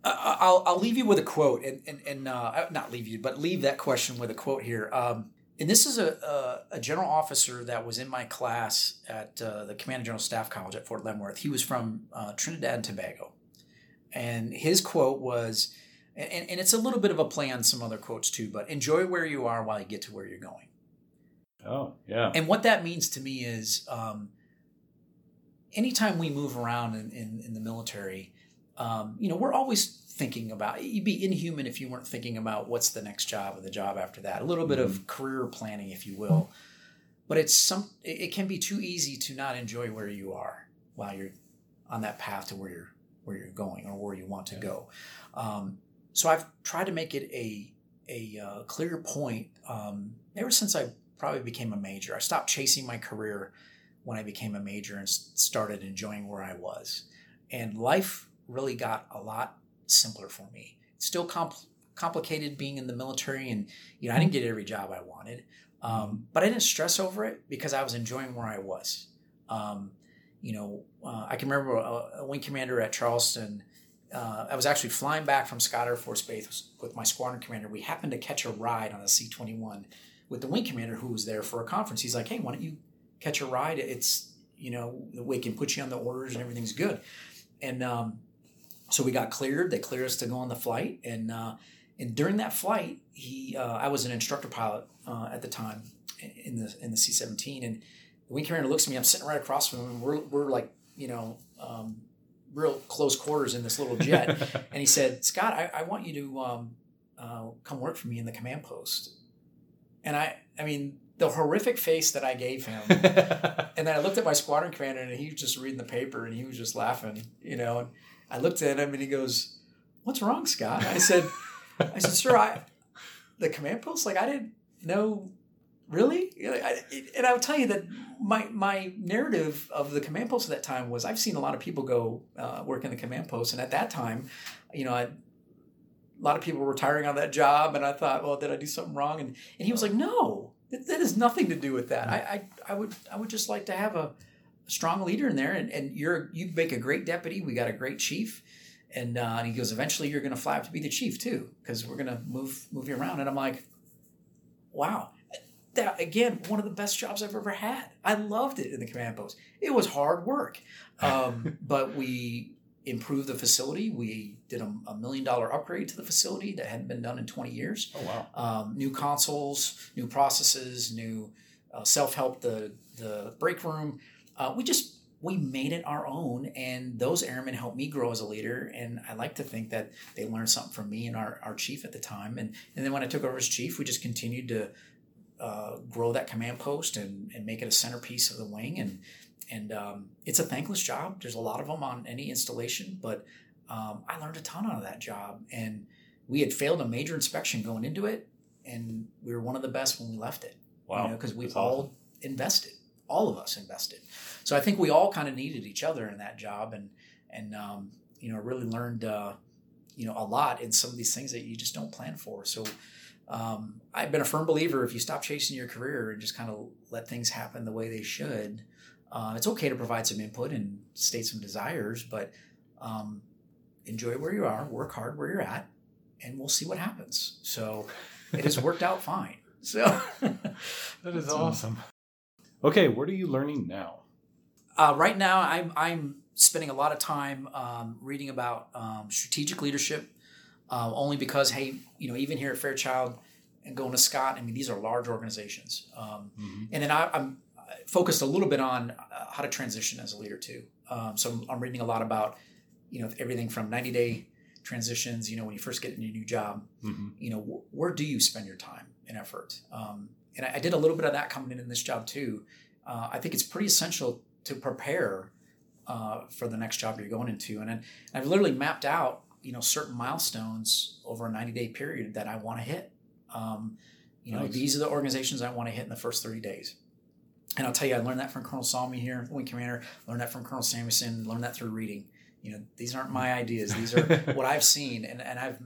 I'll, I'll leave you with a quote, and and, and uh, not leave you, but leave that question with a quote here. Um, and this is a, a, a general officer that was in my class at uh, the Command and General Staff College at Fort Leavenworth. He was from uh, Trinidad and Tobago, and his quote was, and, and it's a little bit of a play on some other quotes too, but enjoy where you are while you get to where you're going. Oh, yeah. And what that means to me is um, anytime we move around in, in, in the military, um, you know, we're always thinking about you'd be inhuman if you weren't thinking about what's the next job or the job after that. A little bit of career planning, if you will. But it's some it it can be too easy to not enjoy where you are while you're on that path to where you're where you're going or where you want to Yeah. go. Um, so I've tried to make it a a uh, clear point um, ever since I probably became a major. I stopped chasing my career when I became a major and started enjoying where I was. And life really got a lot simpler for me. It's still compl- complicated being in the military, and you know I didn't get every job I wanted, um, but I didn't stress over it because I was enjoying where I was. Um, you know, uh, I can remember a, a wing commander at Charleston. Uh, I was actually flying back from Scott Air Force Base with my squadron commander. We happened to catch a ride on a C 21 with the wing commander who was there for a conference. He's like, hey, why don't you catch a ride? It's, you know, we can put you on the orders and everything's good. And um, so we got cleared. They cleared us to go on the flight. And, uh, and during that flight, he, uh, I was an instructor pilot uh, at the time in the, in the C 17. And the wing commander looks at me. I'm sitting right across from him. And we're, we're like, you know, um, real close quarters in this little jet. <laughs> and he said, Scott, I, I want you to um, uh, come work for me in the command post. And I, I mean, the horrific face that I gave him. <laughs> and then I looked at my squadron commander and he was just reading the paper and he was just laughing, you know. And I looked at him and he goes, What's wrong, Scott? I said, I said, Sir, I, the command post, like, I didn't know. Really? You know, I, and I'll tell you that my my narrative of the command post at that time was I've seen a lot of people go uh, work in the command post, and at that time, you know, I, a lot of people were retiring on that job, and I thought, well, did I do something wrong? And and he was like, no, that, that has nothing to do with that. I, I I would I would just like to have a, strong leader in there, and, and you're you make a great deputy. We got a great chief. And, uh, and he goes, eventually you're going to fly up to be the chief too, because we're going to move move you around. And I'm like, wow, that again one of the best jobs I've ever had. I loved it in the command post. It was hard work, um, <laughs> but we improved the facility. We did a, a million dollar upgrade to the facility that hadn't been done in 20 years. oh, wow. Um, new consoles, new processes, new uh, self help. The the break room. Uh, we just we made it our own, and those airmen helped me grow as a leader. And I like to think that they learned something from me and our, our chief at the time. And and then when I took over as chief, we just continued to uh, grow that command post and, and make it a centerpiece of the wing. And and um, it's a thankless job. There's a lot of them on any installation, but um, I learned a ton out of that job. And we had failed a major inspection going into it, and we were one of the best when we left it. Wow. because we That's all awesome. invested, all of us invested. So I think we all kind of needed each other in that job, and and um, you know really learned uh, you know a lot in some of these things that you just don't plan for. So um, I've been a firm believer if you stop chasing your career and just kind of let things happen the way they should, uh, it's okay to provide some input and state some desires, but um, enjoy where you are, work hard where you're at, and we'll see what happens. So it has worked out fine. <laughs> So <laughs> That is awesome. Okay, what are you learning now? uh, right now, I'm I'm spending a lot of time um, reading about um, strategic leadership, uh, only because hey, you know, even here at Fairchild and going to Scott, I mean, these are large organizations. Um, Mhm. and then I, I'm focused a little bit on uh, how to transition as a leader too. Um, so I'm, reading a lot about, you know, everything from 90 day transitions. You know, when you first get into a new job, Mhm. you know, wh- where do you spend your time and effort? Um, and I, I did a little bit of that coming in in this job too. uh, I think it's pretty essential to prepare uh, for the next job you're going into. And, and I've literally mapped out, you know, certain milestones over a 90 day period that I want to hit. Um, you know, Nice. these are the organizations I want to hit in the first 30 days. And I'll tell you, I learned that from Colonel Salmi here, Wing Commander, learned that from Colonel Samuelson, learned that through reading. You know, these aren't my ideas. These are <laughs> what I've seen and, and I've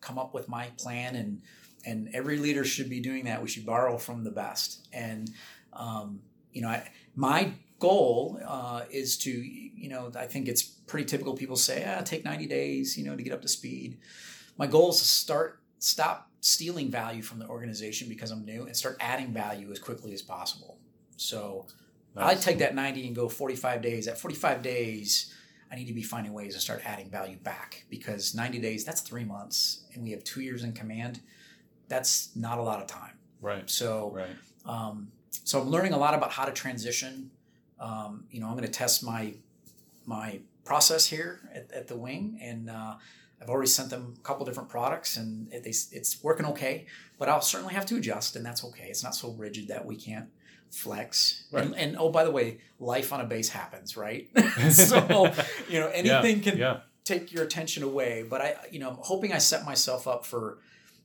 come up with my plan and and every leader should be doing that. We should borrow from the best. And um, you know, I, my goal uh, is to, you know, I think it's pretty typical. People say, ah, take 90 days, you know, to get up to speed. My goal is to start, stop stealing value from the organization because I'm new and start adding value as quickly as possible. So I Nice. take that 90 and go 45 days. At 45 days, I need to be finding ways to start adding value back because 90 days, that's three months, and we have two years in command. That's not a lot of time. Right. So, Right. um, so I'm learning a lot about how to transition. Um, you know, I'm going to test my my process here at, at the wing, and uh, I've already sent them a couple different products, and it, they, it's working okay. But I'll certainly have to adjust, and that's okay. It's not so rigid that we can't flex. And, and oh, by the way, life on a base happens, right? <laughs> <laughs> so you know, anything yeah. can Yeah. take your attention away. But I, you know, I'm hoping I set myself up for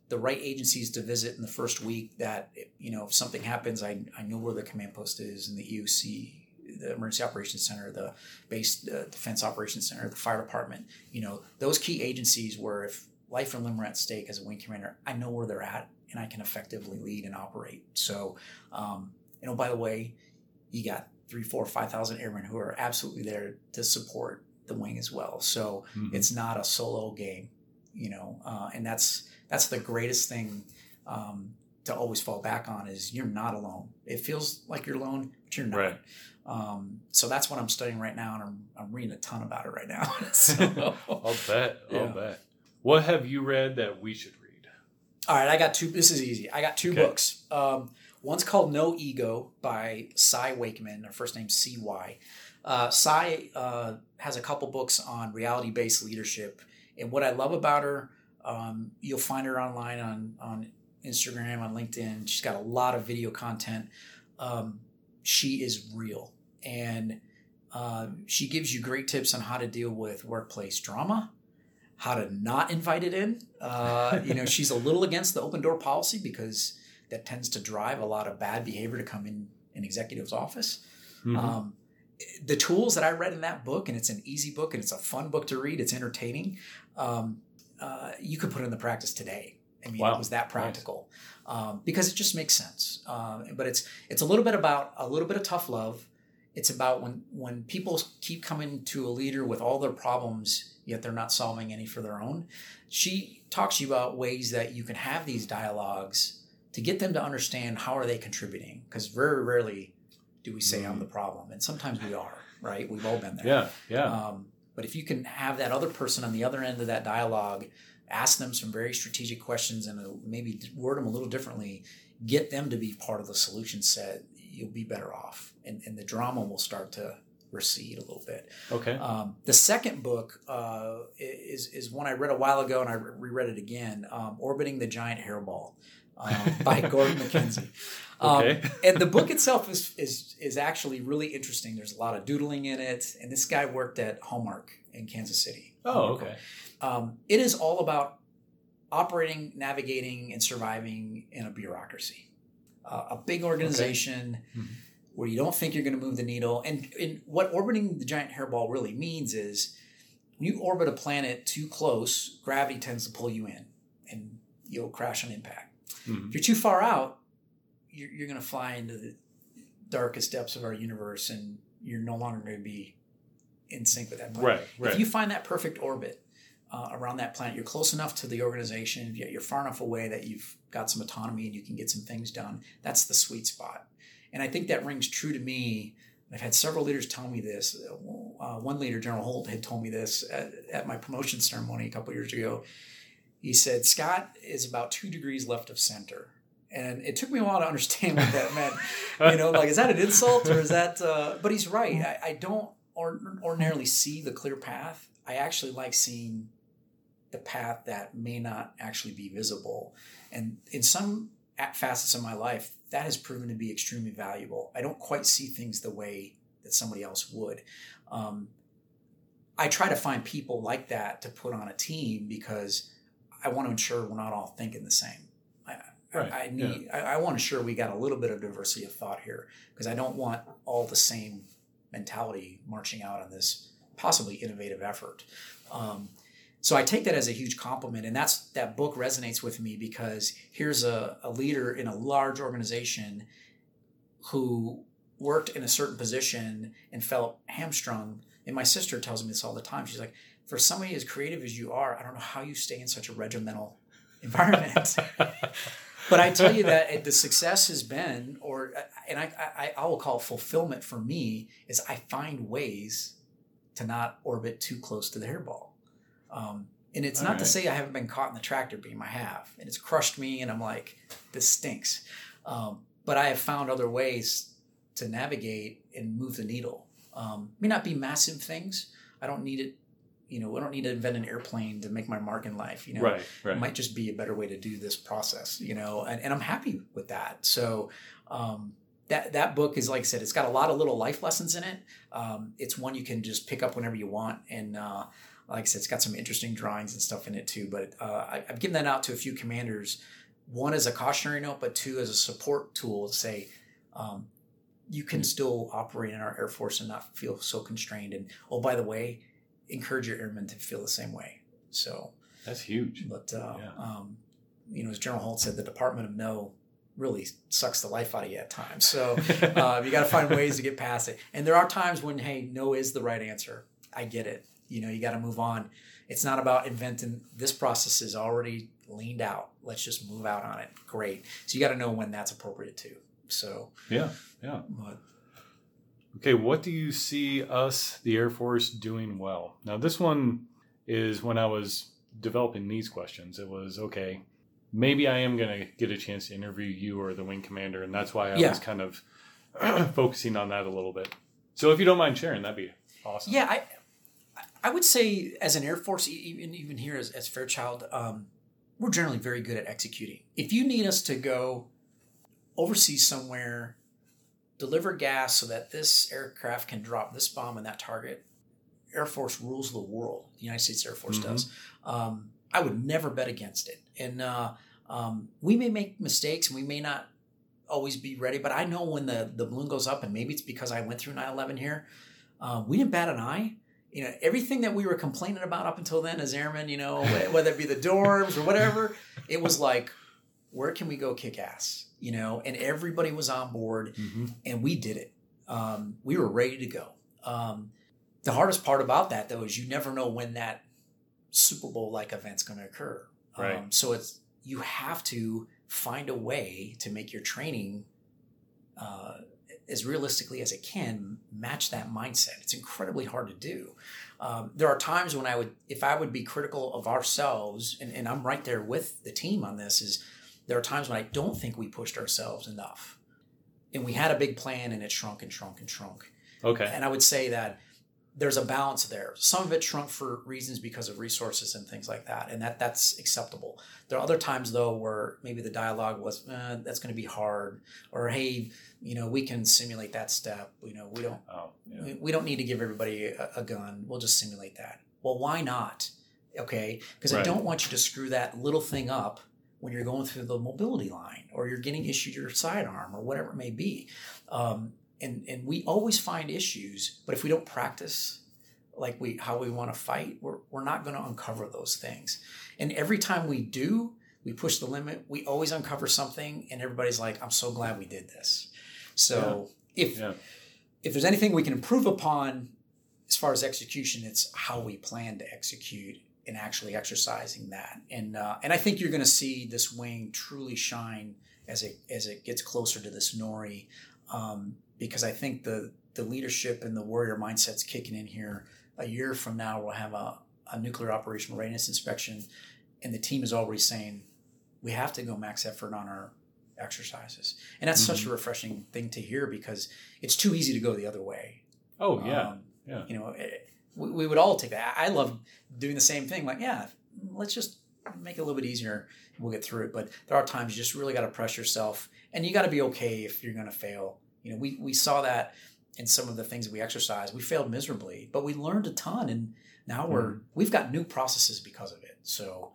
the right agencies to visit in the first week. That you know, if something happens, I I know where the command post is in the EOC, the Emergency Operations Center, the Base uh, Defense Operations Center, the Fire Department. You know, those key agencies where if life and limb are at stake as a wing commander, I know where they're at and I can effectively lead and operate. So, um, you know, by the way, you got three, four, five thousand airmen who are absolutely there to support the wing as well. So Mhm. it's not a solo game, you know, uh, and that's that's the greatest thing um, to always fall back on is you're not alone. It feels like you're alone, but you're not. Right. Um, so that's what I'm studying right now, and I'm, I'm reading a ton about it right now. <laughs> <laughs> so, I'll bet. I'll Yeah. bet. What have you read that we should read? All right, I got two. This is easy. I got two Okay. books. Um, one's called No Ego by Cy Wakeman. Her first name C.Y. Uh, Cy uh, has a couple books on reality based leadership. And what I love about her, um, you'll find her online on, on Instagram, on LinkedIn. She's got a lot of video content. Um, she is real. And uh, she gives you great tips on how to deal with workplace drama, how to not invite it in. Uh, you know, <laughs> she's a little against the open door policy because that tends to drive a lot of bad behavior to come in an executive's office. Mhm. Um, the tools that I read in that book, and it's an easy book and it's a fun book to read, it's entertaining. Um, uh, you could put it in the practice today. I mean, Wow. it was that practical um, because it just makes sense. Um, but it's it's a little bit about a little bit of tough love. It's about when when people keep coming to a leader with all their problems, yet they're not solving any for their own. She talks to you about ways that you can have these dialogues to get them to understand how are they contributing because very rarely do we say i'm the problem and sometimes we are right we've all been there Yeah. Yeah. um, but if you can have that other person on the other end of that dialogue ask them some very strategic questions and uh, maybe word them a little differently get them to be part of the solution set you'll be better off and, and the drama will start to recede a little bit okay. um, the second book uh, is is one I read a while ago, and I reread it again. Um, "Orbiting the Giant Hairball" um, by <laughs> Gordon MacKenzie. Um, Okay. and the book itself is is is actually really interesting. There's a lot of doodling in it, and this guy worked at Hallmark in Kansas City. oh, okay. Um, it is all about operating, navigating, and surviving in a bureaucracy. Uh, a big organization Mhm. where you don't think you're going to move the needle. And, and what orbiting the giant hairball really means is when you orbit a planet too close, gravity tends to pull you in and you'll crash on impact. Mhm. If you're too far out, you're, you're going to fly into the darkest depths of our universe and you're no longer going to be in sync with that planet. Right. Right. If you find that perfect orbit uh, around that planet, you're close enough to the organization, yet you're far enough away that you've got some autonomy and you can get some things done. That's the sweet spot. And I think that rings true to me. I've had several leaders tell me this. Uh, one leader, General Holt, had told me this at, at my promotion ceremony a couple years ago. He said, Scott is about two degrees left of center. And it took me a while to understand what that meant. <laughs> You know, like, is that an insult or is that, uh, but he's right. I, I don't or, ordinarily see the clear path. I actually like seeing the path that may not actually be visible. And in some facets of my life, that has proven to be extremely valuable. I don't quite see things the way that somebody else would. Um, I try to find people like that to put on a team because I want to ensure we're not all thinking the same. I, Right, I need. I, I want to ensure we got a little bit of diversity of thought here because I don't want all the same mentality marching out on this possibly innovative effort. Um, so I take that as a huge compliment, and that's that book resonates with me because here's a, a leader in a large organization who worked in a certain position and felt hamstrung. And my sister tells me this all the time. She's like, for somebody as creative as you are, I don't know how you stay in such a regimental <laughs> environment. <laughs> but I tell you that the success has been, or and I, I I will call it fulfillment for me is I find ways to not orbit too close to the hairball. Um, and it's All not to say I haven't been caught in the tractor beam. I have, and it's crushed me, and I'm like, this stinks. Um, but I have found other ways to navigate and move the needle. Um, may not be massive things. I don't need it. You know, I don't need to invent an airplane to make my mark in life. You know, right, right. it might just be a better way to do this process, you know, and, and I'm happy with that. So um, that that book is like I said, it's got a lot of little life lessons in it. Um, it's one you can just pick up whenever you want, and uh, like I said, it's got some interesting drawings and stuff in it too. But uh, I, I've given that out to a few commanders, one as a cautionary note, but two as a support tool to say. Um, you can still operate in our Air Force and not feel so constrained. And oh, by the way, encourage your airmen to feel the same way. So, That's huge. but uh, Yeah. um, you know, as General Holt said, the Department of No really sucks the life out of you at times. So <laughs> uh, you got to find ways to get past it. And there are times when, hey, no is the right answer. I get it. You know, you got to move on. It's not about inventing. This process is already leaned out. Let's just move out on it. Great. So you got to know when that's appropriate too. So, Yeah, yeah. but Okay, what do you see us, the Air Force, doing well? Now, this one is when I was developing these questions. It was okay, maybe I am going to get a chance to interview you or the wing commander, and that's why I Yeah. was kind of <clears throat> focusing on that a little bit. So, if you don't mind sharing, that'd be awesome. Yeah, I I would say as an Air Force, even even here as, as Fairchild, um, we're generally very good at executing. If you need us to go overseas somewhere, deliver gas so that this aircraft can drop this bomb on that target, Air Force rules the world. The United States Air Force Mhm. does. Um, I would never bet against it. And uh, um, we may make mistakes and we may not always be ready, but I know when the, the balloon goes up, and maybe it's because I went through 9 11 here, uh, we didn't bat an eye. You know, everything that we were complaining about up until then as airmen, you know, <laughs> whether it be the dorms or whatever, it was like, where can we go kick ass? You know, and everybody was on board hmm and we did it. Um, we were ready to go. Um, the hardest part about that, though, is you never know when that Super Bowl like event's going to occur. Right. Um, so it's you have to find a way to make your training uh, as realistically as it can match that mindset. It's incredibly hard to do. Um, there are times when I would, if I would be critical of ourselves, and, and I'm right there with the team on this, is there are times when I don't think we pushed ourselves enough. And we had a big plan and it shrunk and shrunk and shrunk. Okay. And I would say that there's a balance there. Some of it shrunk for reasons because of resources and things like that, and that that's acceptable. There are other times though where maybe the dialogue was eh, that's going to be hard, or hey, you know, we can simulate that step. You know, we don't Oh, yeah. we, we don't need to give everybody a, a gun. We'll just simulate that. Well, why not? Okay, because I don't want you to screw that little thing up when you're going through the mobility line or you're getting issued your sidearm or whatever it may be. Um, and and we always find issues, but if we don't practice like we how we want to fight, we're we're not going to uncover those things. And every time we do, we push the limit. We always uncover something, and everybody's like, "I'm so glad we did this." So if Yeah. if there's anything we can improve upon as far as execution, it's how we plan to execute and actually exercising that. And uh, and I think you're going to see this wing truly shine as it as it gets closer to this Nori, um, because I think the the leadership and the warrior mindset's kicking in here. A year from now, we'll have a, a nuclear operational readiness inspection, and the team is already saying we have to go max effort on our exercises, and that's such a refreshing thing to hear because it's too easy to go the other way. Oh, yeah. Um, yeah. You know, eh, we, we would all take that. I love doing the same thing. Like, yeah, let's just make it a little bit easier. We'll get through it. But there are times you just really got to press yourself, and you got to be okay if you're going to fail. You know, we we saw that in some of the things we exercised. We failed miserably, but we learned a ton, and now we're Mhm. we've got new processes because of it. So,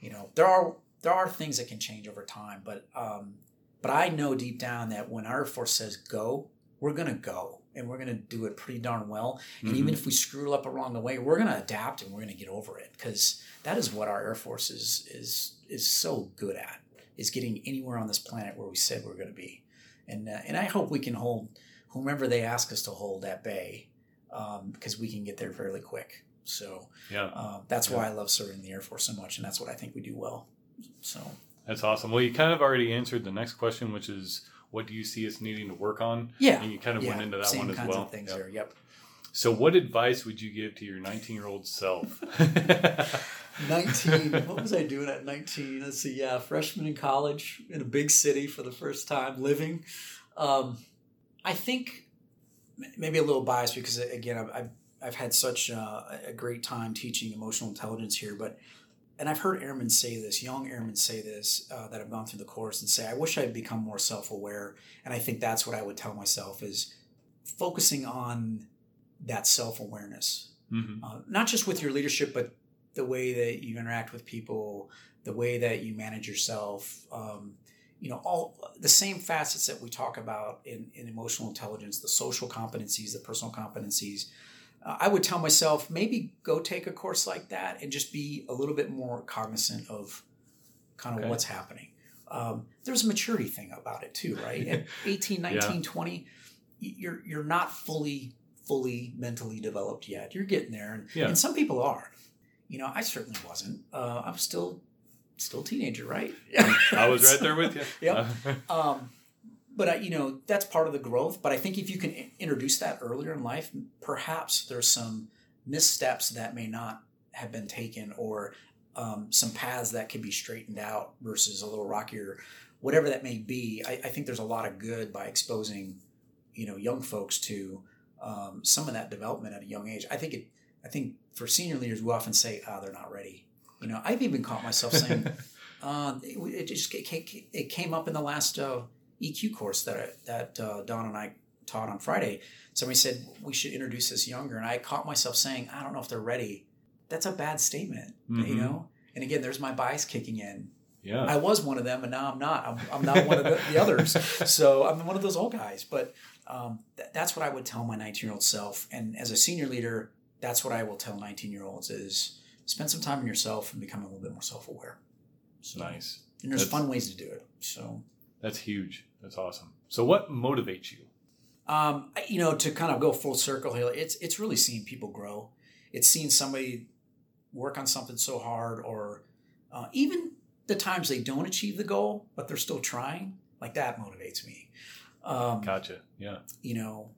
you know, there are there are things that can change over time, but um, but I know deep down that when our Force says go, we're gonna go, and we're gonna do it pretty darn well. And Mhm. even if we screw up along the way, we're gonna adapt and we're gonna get over it because that is what our Air Force is is is so good at is getting anywhere on this planet where we said we're gonna be, and uh, and I hope we can hold whomever they ask us to hold at bay because we can get there fairly quick. So yeah, uh, that's why I love serving the Air Force so much, and that's what I think we do well. So that's awesome. Well, you kind of already answered the next question, which is what do you see us needing to work on? yeah, And you kind of yeah, went into that same one as kinds well. of things Yep. there. Yep. So, what advice would you give to your 19 year old self? <laughs> 19 what was i doing at 19 let's see yeah freshman in college in a big city for the first time living um, i think maybe a little biased because again i've, I've, I've had such uh, a great time teaching emotional intelligence here but and i've heard airmen say this young airmen say this uh, that have gone through the course and say i wish i had become more self-aware and i think that's what i would tell myself is focusing on that self-awareness Mhm. uh, not just with your leadership, but the way that you interact with people, the way that you manage yourself. Um, you know, all the same facets that we talk about in, in emotional intelligence, the social competencies, the personal competencies. Uh, I would tell myself maybe go take a course like that and just be a little bit more cognizant of kind of Okay. what's happening. Um, there's a maturity thing about it too, right? <laughs> At 18, 19, 20, you're you're not fully fully mentally developed yet. You're getting there, and, Yeah. and some people are. You know, I certainly wasn't. Uh, I'm still still a teenager, right? I was right there with you. <laughs> Yep. Um, but I, you know, that's part of the growth. But I think if you can introduce that earlier in life, perhaps there's some missteps that may not have been taken, or um, some paths that could be straightened out versus a little rockier, whatever that may be. I, I think there's a lot of good by exposing, you know, young folks to um, some of that development at a young age. I think it. I think for senior leaders, we often say, "Ah, they're not ready." You know, I've even caught myself saying, uh, <laughs> it, it just it came, it came up in the last uh, EQ course that I, that uh, Don and I taught on Friday. Somebody said we should introduce this younger, and I caught myself saying, "I don't know if they're ready." That's a bad statement, you Mhm. know. And again, there's my bias kicking in. yeah. I was one of them, and now I'm not. I'm, I'm not one of the, the others. <laughs> So I'm one of those old guys. But um, th- that's what I would tell my 19 year old self. And as a senior leader, that's what I will tell 19 year olds: is spend some time on yourself and become a little bit more self aware. So, nice. And there's That's- fun ways to do it. So. That's huge. That's awesome. So, what motivates you? Um, you know, to kind of go full circle here, it's it's really seeing people grow. It's seeing somebody work on something so hard, or uh, even the times they don't achieve the goal, but they're still trying. Like that motivates me. Um, Gotcha. Yeah. you know,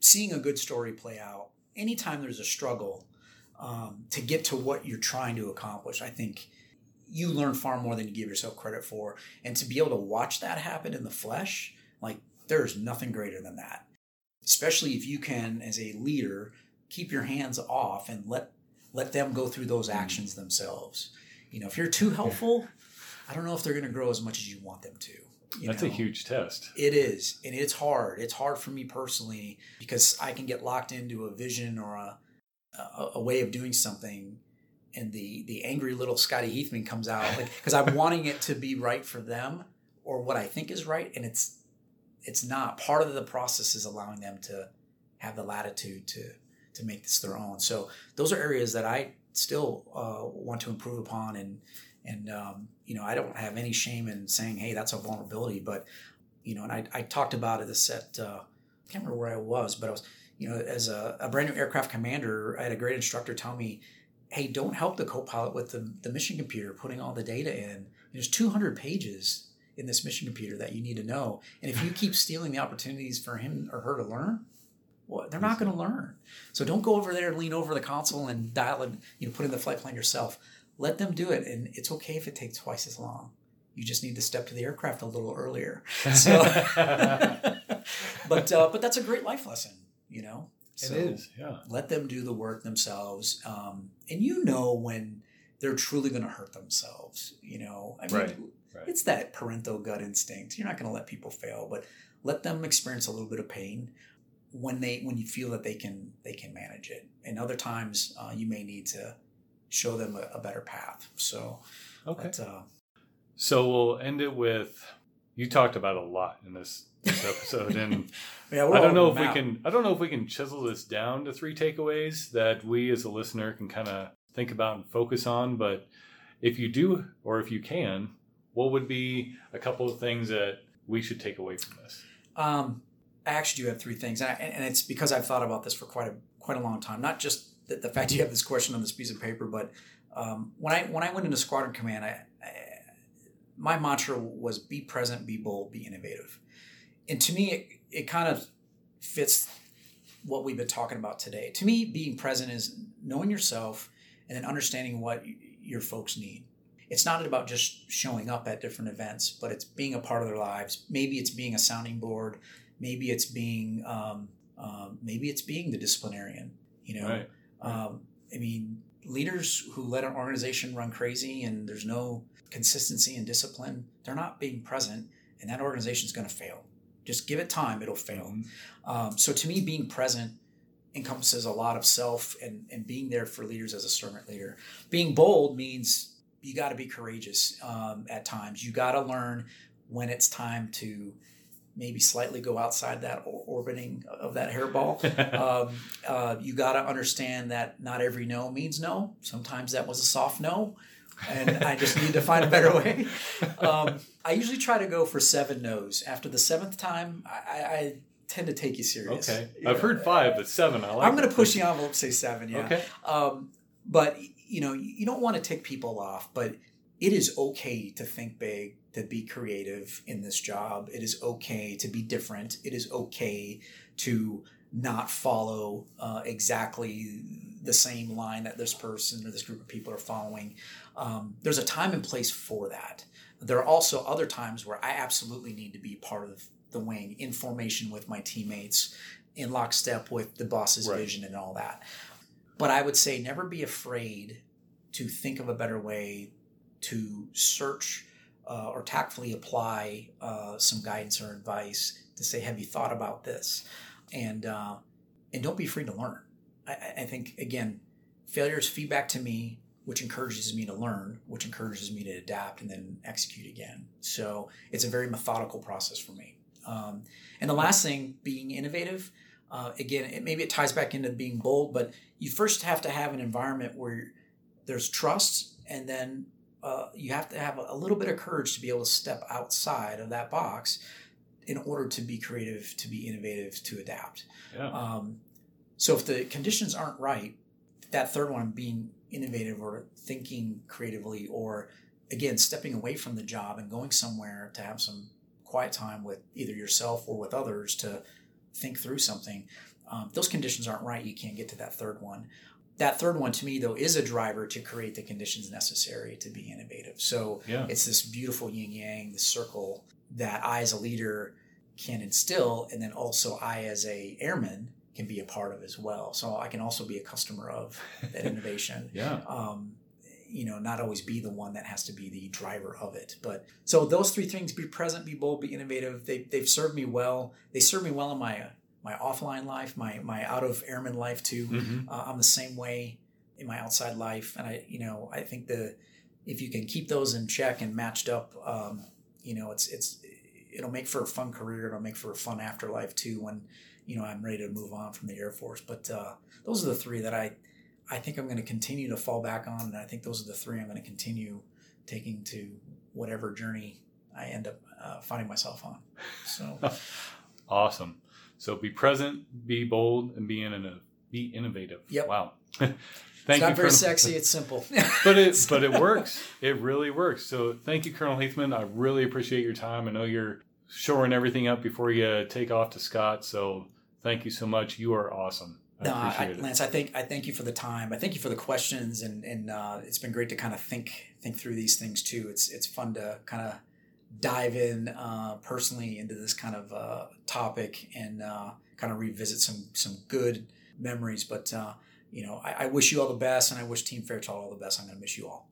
seeing a good story play out. Anytime there's a struggle um, to get to what you're trying to accomplish, I think you learn far more than you give yourself credit for. And to be able to watch that happen in the flesh, like there's nothing greater than that. Especially if you can, as a leader, keep your hands off and let let them go through those mm. actions themselves. You know, if you're too helpful, I don't know if they're going to grow as much as you want them to. you That's know? a huge test. It is, and it's hard. It's hard for me personally because I can get locked into a vision or a a, a way of doing something, and the the angry little Scotty Heathman comes out because I'm wanting it to be right for them or what I think is right, and it's it's not. Part of the process is allowing them to have the latitude to to make this their own. So those are areas that I still uh, want to improve upon, and and um, you know I don't have any shame in saying, hey, that's a vulnerability, but you know, and I, I talked about it this at uh, I can't remember where I was, but I was you know as a, a brand new aircraft commander, I had a great instructor tell me, hey, don't help the co-pilot with the, the mission computer putting all the data in. There's 200 pages in this mission computer that you need to know, and if you <laughs> keep stealing the opportunities for him or her to learn, well, they're not going to learn. So don't go over there and lean over the console and dial and you know put in the flight plan yourself. Let them do it, and it's okay if it takes twice as long. You just need to step to the aircraft a little earlier. <laughs> So, <laughs> but uh, but that's a great life lesson, you know. It So is. Yeah. Let them do the work themselves, um, and you know when they're truly going to hurt themselves. You know, I mean, Right, right. it's that parental gut instinct. You're not going to let people fail, but let them experience a little bit of pain when they when you feel that they can they can manage it. And other times, uh, you may need to show them a, a better path. So, Okay. but, uh, So we'll end it with you talked about a lot in this, this episode, and yeah, I don't know if we can. I don't know if we can chisel this down to three takeaways that we as a listener can kind of think about and focus on. But if you do, or if you can, what would be a couple of things that we should take away from this? Um, I actually do have three things, and, I, and it's because I've thought about this for quite a quite a long time. Not just the, the fact you have this question on this piece of paper, but um, when I when I went into squadron command, I, I my mantra was be present, be bold, be innovative, and to me, it, it kind of fits what we've been talking about today. To me, being present is knowing yourself and then understanding what your folks need. It's not about just showing up at different events, but it's being a part of their lives. Maybe it's being a sounding board. Maybe it's being um, um, maybe it's being the disciplinarian. You know, Right. um, I mean, leaders who let an organization run crazy and there's no consistency and discipline, they're not being present, and that organization is going to fail. Just give it time; it'll fail. Um, so to me, being present encompasses a lot of self and, and being there for leaders as a servant leader. Being bold means you got to be courageous um, at times. You got to learn when it's time to maybe slightly go outside that or- orbiting of that hairball. <laughs> um, uh, you got to understand that not every no means no. Sometimes that was a soft no. And I just need to find a better way. Um, I usually try to go for seven no's. After the seventh time, I, I, tend to take you serious. okay. You I've know, heard five, but seven. I like. I'm going to push the envelope, say seven. Yeah. Okay. Um, but you know, you don't want to tick people off, but it is okay to think big, to be creative in this job. It is okay to be different. It is okay to not follow uh, exactly the same line that this person or this group of people are following. Um, there's a time and place for that. There are also other times where I absolutely need to be part of the wing in formation with my teammates, in lockstep with the boss's Right. vision and all that. But I would say never be afraid to think of a better way to search uh, or tactfully apply uh, some guidance or advice to say, "Have you thought about this?" And uh, and don't be afraid to learn. I, I- I think again, failure is feedback to me, which encourages me to learn, which encourages me to adapt and then execute again. So it's a very methodical process for me. Um, and the last thing, being innovative. Uh, again, it, maybe it ties back into being bold, but you first have to have an environment where there's trust, and then uh, you have to have a, little bit of courage to be able to step outside of that box in order to be creative, to be innovative, to adapt. Yeah. Um, so if the conditions aren't right, that third one being innovative or thinking creatively, or again stepping away from the job and going somewhere to have some quiet time with either yourself or with others to think through something. Um, those conditions aren't right. You can't get to that third one. That third one, to me, though, is a driver to create the conditions necessary to be innovative. So Yeah. it's this beautiful yin yang, the circle that I, as a leader, can instill, and then also I, as a airman, can be a part of as well. So I can also be a customer of that <laughs> innovation. Yeah. Um, you know, not always be the one that has to be the driver of it. But so those three things: be present, be bold, be innovative. They they've served me well. They served me well in my my offline life, my my out of airman life too. Mhm. Uh, I'm the same way in my outside life, and I, you know, I think the if you can keep those in check and matched up, um, you know, it's it's it'll make for a fun career. It'll make for a fun afterlife too. When you know I'm ready to move on from the Air Force. But uh, those are the three that I I think I'm going to continue to fall back on, and I think those are the three I'm going to continue taking to whatever journey I end up uh, finding myself on. So <laughs> Awesome. So be present, be bold, and be in be innovative. Yep. Wow. <laughs> it's Thank not you, very Colonel- sexy. It's simple. <laughs> but it but it works. It really works. So thank you, Colonel Heathman. I really appreciate your time. I know you're shoring everything up before you take off to Scott. So thank you so much. You are awesome. I No, I. Lance, I think I thank you for the time. I thank you for the questions, and and uh, it's been great to kind of think think through these things too. It's it's fun to kind of dive in uh, personally into this kind of uh, topic and uh, kind of revisit some some good memories. But uh, you know, I, I wish you all the best, and I wish Team Fairchild all the best. I'm going to miss you all.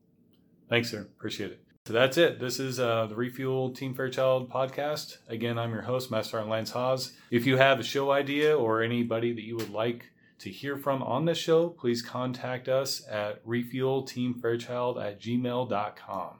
Thanks, sir. Appreciate it. So that's it. This is uh, the Refuel Team Fairchild podcast. Again, I'm your host, Master Sergeant Lance Haas. If you have a show idea or anybody that you would like to hear from on this show, please contact us at refuelteamfairchild at gmail.com.